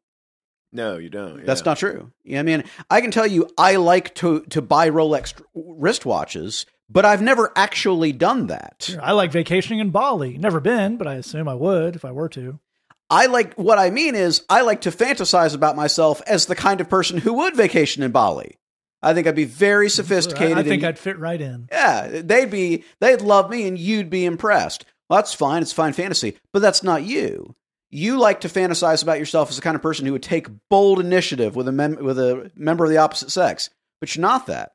No, you don't. That's not true. Yeah, I mean, I can tell you I like to to buy Rolex wristwatches, but I've never actually done that. Sure, I like vacationing in Bali. Never been, but I assume I would if I were to. I like what I mean is I like to fantasize about myself as the kind of person who would vacation in Bali. I think I'd be very sophisticated. I think and- I'd fit right in. yeah, they'd be they'd love me and you'd be impressed. Well, that's fine. It's fine fantasy, but that's not you. You like to fantasize about yourself as the kind of person who would take bold initiative with a mem- with a member of the opposite sex, but you're not that.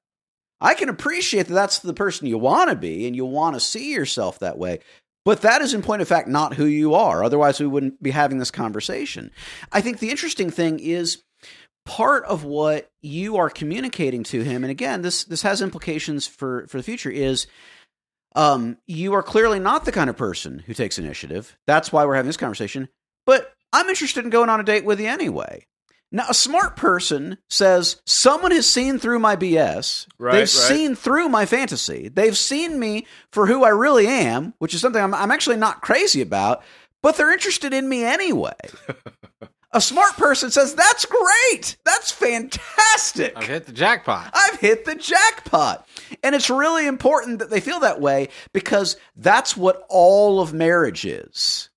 I can appreciate that that's the person you want to be and you want to see yourself that way. But that is, in point of fact, not who you are. Otherwise, we wouldn't be having this conversation. I think the interesting thing is part of what you are communicating to him, and again, this this has implications for for the future. Is um, you are clearly not the kind of person who takes initiative. That's why we're having this conversation. But I'm interested in going on a date with you anyway. Now, a smart person says, Someone has seen through my BS. Right, They've right. seen through my fantasy. They've seen me for who I really am, which is something I'm, I'm actually not crazy about, but they're interested in me anyway. [laughs] a smart person says, That's great. That's fantastic. I've hit the jackpot. I've hit the jackpot. And it's really important that they feel that way because that's what all of marriage is.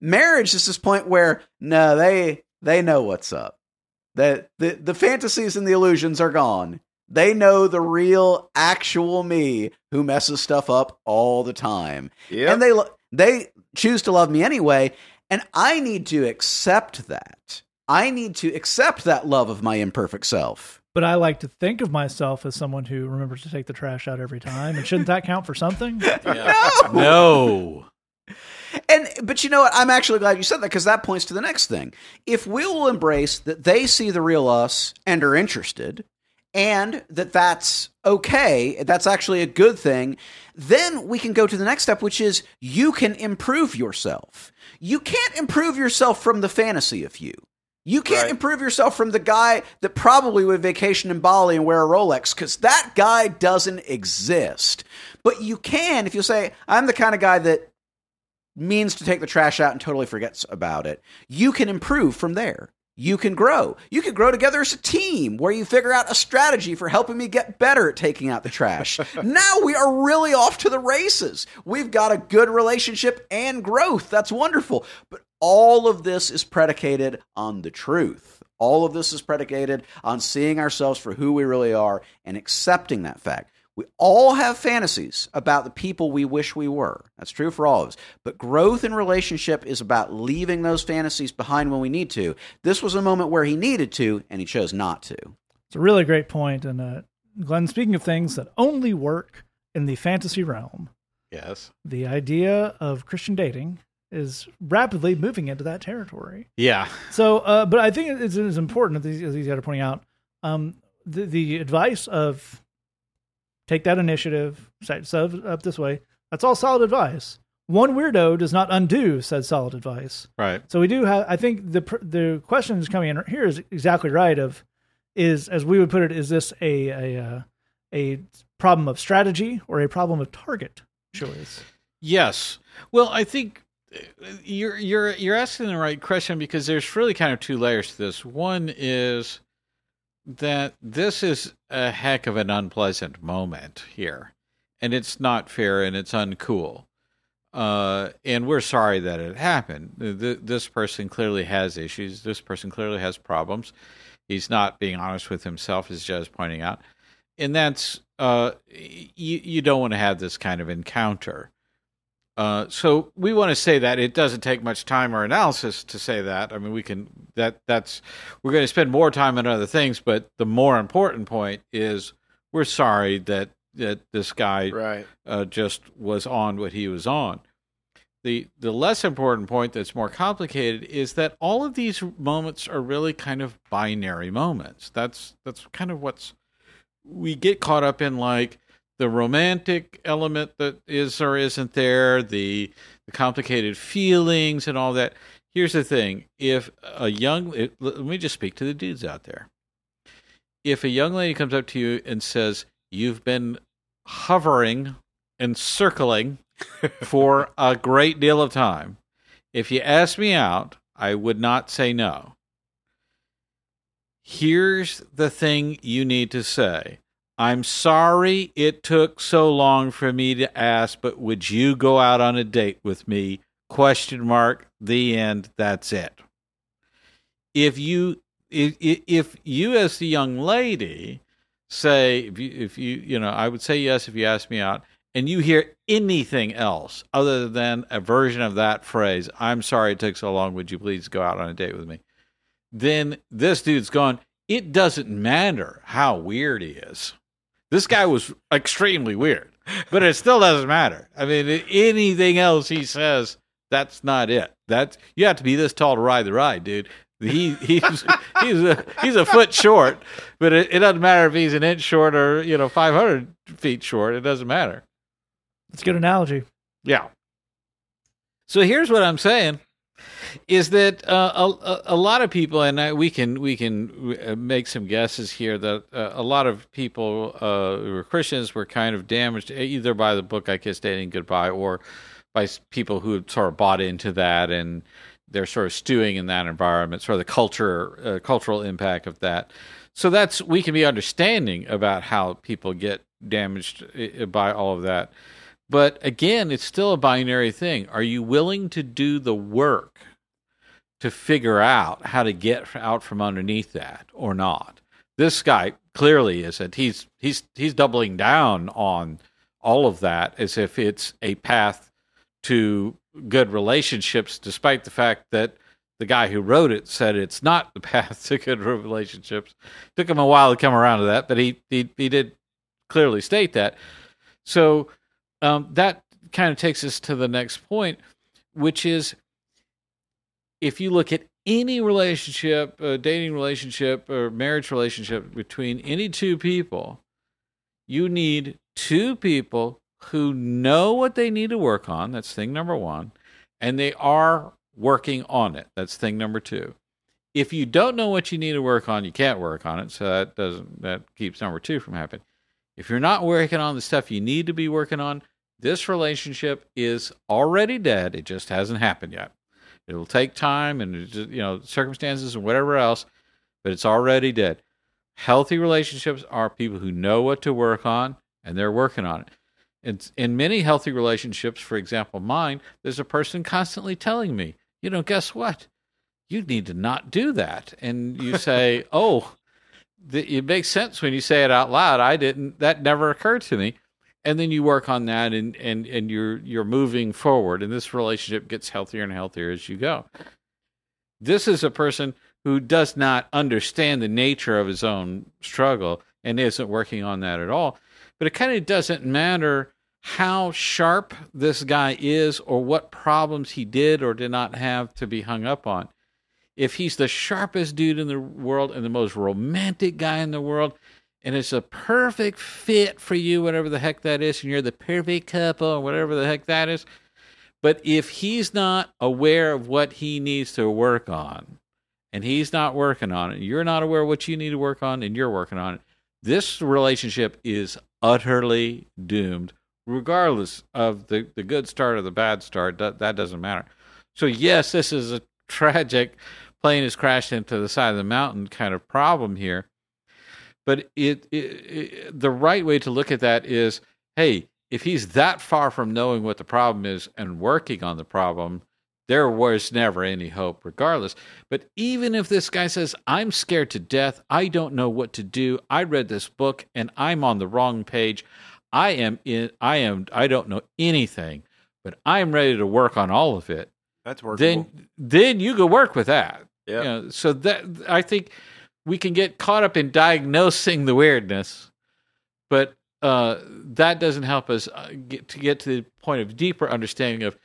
Marriage is this point where no, they they know what's up. The the, the fantasies and the illusions are gone. They know the real actual me who messes stuff up all the time. Yeah. And they they choose to love me anyway, and I need to accept that. I need to accept that love of my imperfect self. But I like to think of myself as someone who remembers to take the trash out every time. And shouldn't that count for something? [laughs] No. And but you know what? I'm actually glad you said that because that points to the next thing. If we will embrace that they see the real us and are interested, and that that's okay, that's actually a good thing, then we can go to the next step, which is you can improve yourself. You can't improve yourself from the fantasy of you. You can't Right. improve yourself from the guy that probably would vacation in Bali and wear a Rolex because that guy doesn't exist. But you can if you say, I'm the kind of guy that means to take the trash out and totally forgets about it. You can improve from there. You can grow. You can grow together as a team where you figure out a strategy for helping me get better at taking out the trash. [laughs] now we are really off to the races. We've got a good relationship and growth. That's wonderful. But all of this is predicated on the truth. All of this is predicated on seeing ourselves for who we really are and accepting that fact. We all have fantasies about the people we wish we were. That's true for all of us. But growth in relationship is about leaving those fantasies behind when we need to. This was a moment where he needed to, and he chose not to. It's a really great point. And uh, Glenn, speaking of things that only work in the fantasy realm, Yes. the idea of Christian dating is rapidly moving into that territory. Yeah. So, uh, but I think it's, it's important, as these, as these guys are pointing out, um, the, the advice of take that initiative, set it up this way, that's all solid advice. One weirdo does not undo said solid advice. Right. So we do have. I think the the question is coming in here is exactly right. Of is as we would put it, is this a a uh, a problem of strategy or a problem of target choice? Yes. Well, I think uh, you're you're you're asking the right question because there's really kind of two layers to this. One is that this is a heck of an unpleasant moment here, and it's not fair and it's uncool. Uh, and we're sorry that it happened. Th- This person clearly has issues. This person clearly has problems. He's not being honest with himself, as Joe's pointing out, and that's uh, you. You don't want to have this kind of encounter. Uh, so we want to say that it doesn't take much time or analysis to say that. I mean, we can that that's we're going to spend more time on other things, but the more important point is we're sorry that that this guy Right. uh, just was on what he was on. the the less important point that's more complicated is that all of these moments are really kind of binary moments. That's that's kind of what's we get caught up in like the romantic element that is or isn't there, the the complicated feelings and all that. Here's the thing: if a young, it, let me just speak to the dudes out there. If a young lady comes up to you and says, "You've been hovering and circling for a great deal of time," if you ask me out, I would not say no. Here's the thing you need to say. I'm sorry it took so long for me to ask, but would you go out on a date with me? Question mark. The end. That's it. If you if if you as the young lady say if you if you you know I would say yes if you ask me out and you hear anything else other than a version of that phrase, I'm sorry it took so long, would you please go out on a date with me? Then this dude's gone, it doesn't matter how weird he is. This guy was extremely weird, but it still doesn't matter. I mean, anything else he says, that's not it. That's you have to be this tall to ride the ride, dude. He he's [laughs] he's a he's a foot short, but it, it doesn't matter if he's an inch short or you know 500 feet short. It doesn't matter. That's a good analogy. Yeah. So here's what I'm saying is that uh, a, a lot of people, and I, we can we can uh, make some guesses here that uh, a lot of people uh, who were Christians were kind of damaged either by the book "I Kiss Dating Goodbye" or by people who sort of bought into that and they're sort of stewing in that environment, sort of the culture uh, cultural impact of that. So that's we can be understanding about how people get damaged by all of that. But again, it's still a binary thing. Are you willing to do the work to figure out how to get out from underneath that or not? This guy clearly isn't. He's he's he's doubling down on all of that as if it's a path to good relationships, despite the fact that the guy who wrote it said it's not the [laughs] path to good relationships. Took him a while to come around to that, but he he, he did clearly state that. So um, that kind of takes us to the next point, which is if you look at any relationship, uh, dating relationship, or marriage relationship between any two people, you need two people who know what they need to work on. That's thing number one. And they are working on it. That's thing number two. If you don't know what you need to work on, you can't work on it. So that doesn't that keeps number two from happening. If you're not working on the stuff you need to be working on, this relationship is already dead. It just hasn't happened yet. It'll take time and you know circumstances and whatever else, but it's already dead. Healthy relationships are people who know what to work on and they're working on it. It's, in many healthy relationships, for example, mine, there's a person constantly telling me, you know, guess what? You need to not do that. And you say, [laughs] oh, the, it makes sense when you say it out loud. I didn't, that never occurred to me and then you work on that and and and you're you're moving forward and this relationship gets healthier and healthier as you go. This is a person who does not understand the nature of his own struggle and isn't working on that at all but it kind of doesn't matter how sharp this guy is or what problems he did or did not have to be hung up on. If he's the sharpest dude in the world and the most romantic guy in the world and it's a perfect fit for you, whatever the heck that is, and you're the perfect couple, or whatever the heck that is. But if he's not aware of what he needs to work on, and he's not working on it, you're not aware of what you need to work on, and you're working on it, this relationship is utterly doomed, regardless of the, the good start or the bad start. That, that doesn't matter. So, yes, this is a [laughs] tragic plane has crashed into the side of the mountain kind of problem here but it, it, it, the right way to look at that is, hey, if he's that far from knowing what the problem is and working on the problem, there was never any hope, regardless. But even if this guy says, I'm scared to death, I don't know what to do, I read this book and I'm on the wrong page, I am in, I am, I don't know anything, but I'm ready to work on all of it. That's workable. Then, then you go work with that. Yeah. You know, so that I think we can get caught up in diagnosing the weirdness, but uh, that doesn't help us uh, get to get to the point of deeper understanding of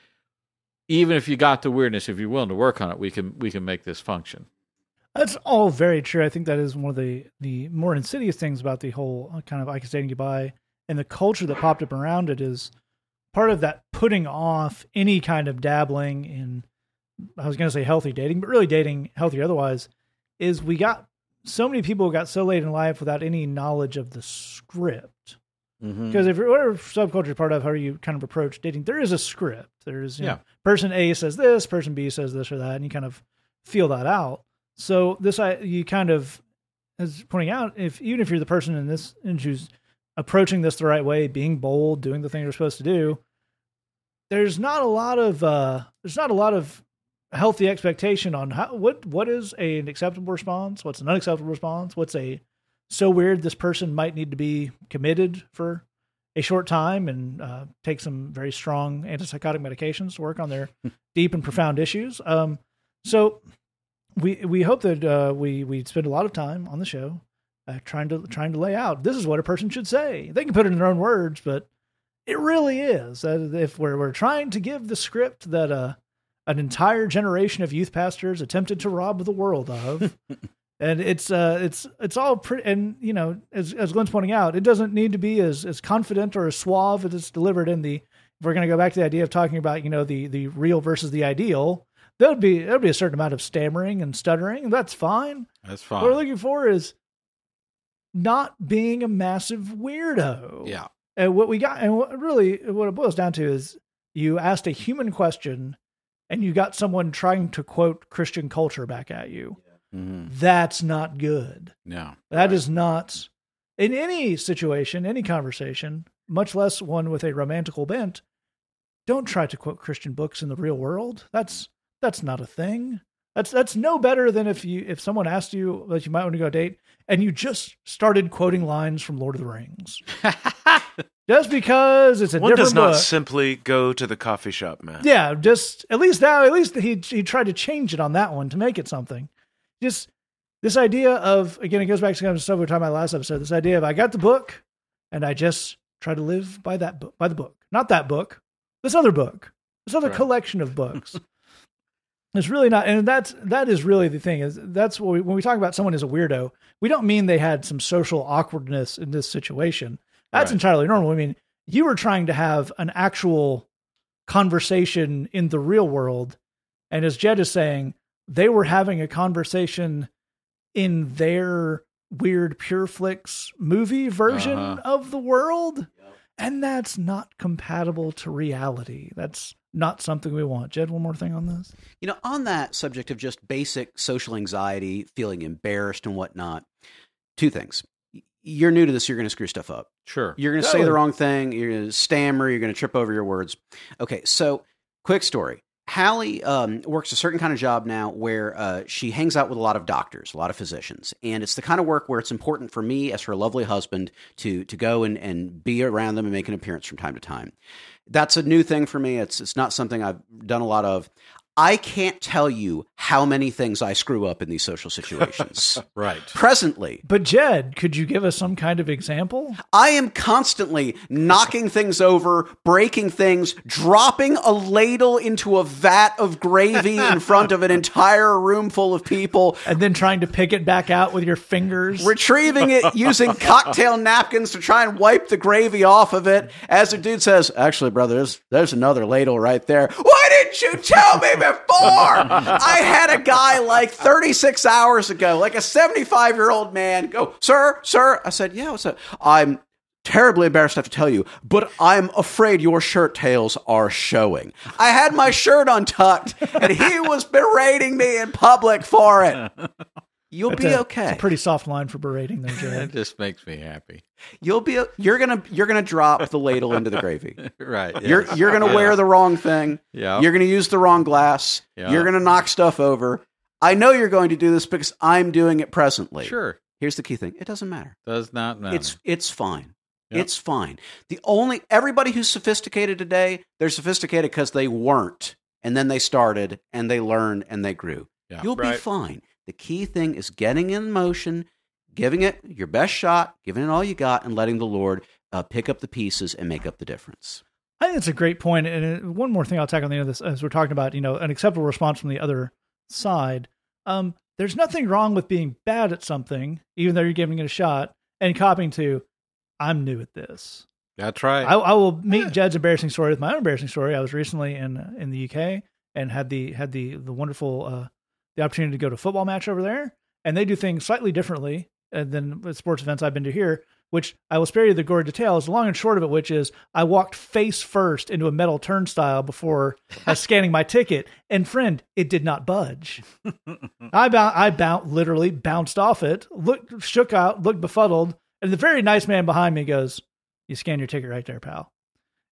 even if you got the weirdness, if you're willing to work on it, we can we can make this function. That's all very true. I think that is one of the the more insidious things about the whole uh, kind of I can say goodbye and the culture that popped up around it is part of that putting off any kind of dabbling in I was going to say healthy dating, but really dating healthy otherwise is we got so many people got so late in life without any knowledge of the script. Mhm. Because if you're whatever subculture you're part of, how you kind of approach dating, there is a script. There's you know, Yeah. person A says this, person B says this or that, and you kind of feel that out. So this I you kind of as pointing out, if even if you're the person in this and who's approaching this the right way, being bold, doing the thing you're supposed to do, there's not a lot of uh there's not a lot of healthy expectation on how what what is a, an acceptable response, what's an unacceptable response, what's a so weird this person might need to be committed for a short time and uh, take some very strong antipsychotic medications to work on their deep and profound issues. Um, so we we hope that uh, we we spend a lot of time on the show uh, trying to trying to lay out this is what a person should say. They can put it in their own words, but it really is. Uh, if we're we're trying to give the script that uh, an entire generation of youth pastors attempted to rob the world of. [laughs] And it's uh it's it's all pretty and you know as as Glenn's pointing out it doesn't need to be as as confident or as suave as it's delivered in the if we're going to go back to the idea of talking about you know the the real versus the ideal there would be there would be a certain amount of stammering and stuttering and that's fine That's fine. what we're looking for is not being a massive weirdo Yeah. and what we got, and what really what it boils down to is you asked a human question and you got someone trying to quote Christian culture back at you. Mhm. That's not good. No. That is not in any situation, any conversation, much less one with a romantical bent. Don't try to quote Christian books in the real world. That's that's not a thing. That's that's no better than if you if someone asked you that you might want to go date and you just started quoting lines from Lord of the Rings. [laughs] just because it's a One different does not book. simply go to the coffee shop, man. Yeah, just at least now, at least he he tried to change it on that one to make it something. Just this idea of again, it goes back to kind of stuff we were talking about last episode. This idea of I got the book and I just try to live by that book, by the book, not that book, this other book, this other Right. collection of books. [laughs] it's really not, and that's that is really the thing is that's what we, when we talk about someone as a weirdo, we don't mean they had some social awkwardness in this situation. That's Right. entirely normal. I mean, you were trying to have an actual conversation in the real world. And as Jed is saying, they were having a conversation in their weird Pure Flix movie version Uh-huh. of the world. And that's not compatible to reality. That's not something we want. Jed, one more thing on this? You know, on that subject of just basic social anxiety, feeling embarrassed and whatnot, two things. You're new to this, you're going to screw stuff up. Sure. You're going to say the wrong thing. You're going to stammer. You're going to trip over your words. Okay, so quick story. Hallie um, works a certain kind of job now where uh, she hangs out with a lot of doctors, a lot of physicians, and it's the kind of work where it's important for me as her lovely husband to to go and, and be around them and make an appearance from time to time. That's a new thing for me. It's it's not something I've done a lot of. I can't tell you how many things I screw up in these social situations. [laughs] Right. Presently, But Jed, could you give us some kind of example? I am constantly knocking things over, breaking things, dropping a ladle into a vat of gravy in front of an entire room full of people, And then trying to pick it back out with your fingers. retrieving it using cocktail napkins to try and wipe the gravy off of it. As the dude says, Actually, brother, there's, there's another ladle right there. Why didn't you tell me before? [laughs] I had a guy like 36 hours ago, like a 75 year old man, go, Sir, sir. I said, Yeah, what's up? I'm terribly embarrassed to have to tell you, but I'm afraid your shirt tails are showing. I had my shirt untucked and he was berating me in public for it. [laughs] You'll That's be a- okay. It's a pretty soft line for berating there, [laughs] That Jed. just makes me happy. You'll be you're gonna you're gonna drop the ladle into the gravy. [laughs] Right. You're you're gonna Yeah. wear the wrong thing. Yeah. You're gonna use the wrong glass. Yeah. You're gonna knock stuff over. I know you're going to do this because I'm doing it presently. Sure. Here's the key thing: it doesn't matter. Does not matter. It's it's fine. Yep. It's fine. The only everybody who's sophisticated today, they're sophisticated because they weren't, and then they started, and they learned, and they grew. Yeah. You'll be fine. The key thing is getting in motion, giving it your best shot, giving it all you got, and letting the Lord uh, pick up the pieces and make up the difference. I think that's a great point. And uh, one more thing I'll tack on the end of this, as we're talking about, you know, an acceptable response from the other side. Um, there's nothing wrong with being bad at something, even though you're giving it a shot, and copying to, I'm new at this. That's right. I, I will meet Jed's embarrassing story with my own embarrassing story. I was recently in uh, in the UK and had the had the the wonderful uh, the opportunity to go to a football match over there, and they do things slightly differently uh, than sports events I've been to here. Which I will spare you the gory details. Long and short of it, which is I walked face first into a metal turnstile before [laughs] uh, scanning my ticket, and friend, it did not budge. [laughs] I I bounced literally bounced off it, looked shook out, looked befuddled, and the very nice man behind me goes, "You scan your ticket right there, pal."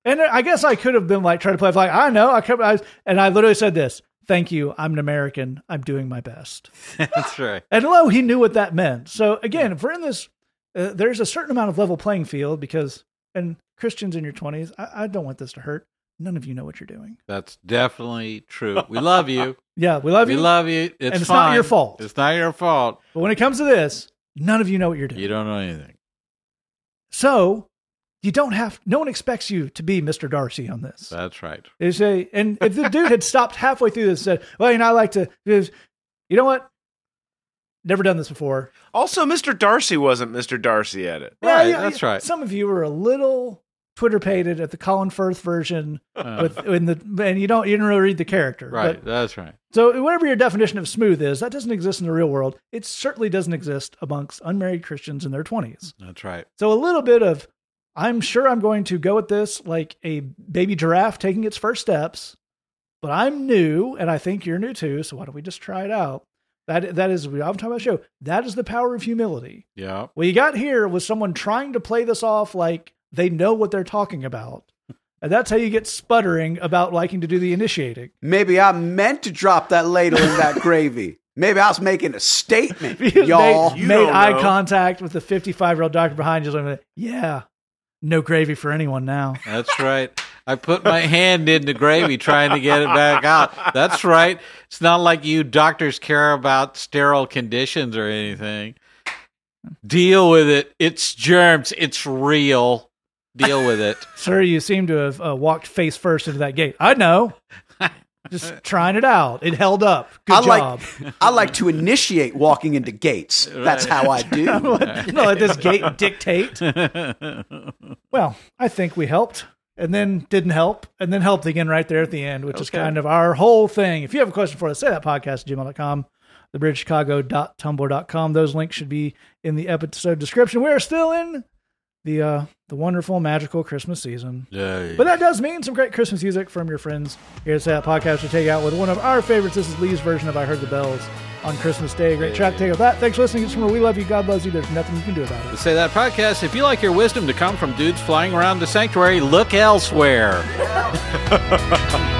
And I guess I could have been like trying to play like I know I could, I, and I literally said this: "Thank you, I'm an American. I'm doing my best." [laughs] That's right. And lo, he knew what that meant. So again, if we're in this, uh, there's a certain amount of level playing field because, and Christians in your 20s, I, I don't want this to hurt. None of you know what you're doing. That's definitely true. We love you. [laughs] Yeah, we love we you. We love you. It's, it's not your fault. It's not your fault. but when it comes to this, none of you know what you're doing. You don't know anything. So you don't have. No one expects you to be Mr. Darcy on this. That's right. They say, and if the dude had stopped halfway through this and said, "Well, you know, I like to," you know what? Never done this before. Also, Mr. Darcy wasn't Mr. Darcy at it. Right, that's right. Some of you were a little Twitter pated at the Colin Firth version Uh, with in the, and you don't you didn't really read the character, right. But, That's right. so whatever your definition of smooth is, that doesn't exist in the real world. It certainly doesn't exist amongst unmarried Christians in their twenties. That's right. So a little bit of, I'm sure I'm going to go at this like a baby giraffe taking its first steps, but I'm new and I think you're new too. So why don't we just try it out? That that is we often talk about the show. That is the power of humility. Yeah. What you got here was someone trying to play this off like they know what they're talking about. And that's how you get sputtering about liking to do the initiating. Maybe I meant to drop that ladle in that [laughs] gravy. Maybe I was making a statement, You y'all. made, You made eye know. contact with the 55 year old doctor behind you. Like, yeah, no gravy for anyone now. That's right. I put my hand in the gravy trying to get it back out. That's right. It's not like you doctors care about sterile conditions or anything. Deal with it. It's germs. It's real. Deal with it. Sir, you seem to have uh, walked face first into that gate. I know. Just trying it out. It held up. Good I job. like I like to initiate walking into gates. That's how I do. [laughs] no, let this gate dictate. Well, I think we helped and then didn't help and then helped again right there at the end, which is kind of our whole thing. If you have a question for us, say that podcast at gmail.com, thebridgechicago.tumblr.com. Those links should be in the episode description. We are still in the uh, the wonderful, magical Christmas season. Yeah. But that does mean some great Christmas music from your friends here at That Podcast to take out with one of our favorites. This is Lee's version of I Heard the Bells on Christmas Day. Great track to take out that. Thanks for listening. It's from where we love you. God loves you. There's nothing you can do about it. To say that podcast, if you like your wisdom to come from dudes flying around the sanctuary, look elsewhere. [laughs]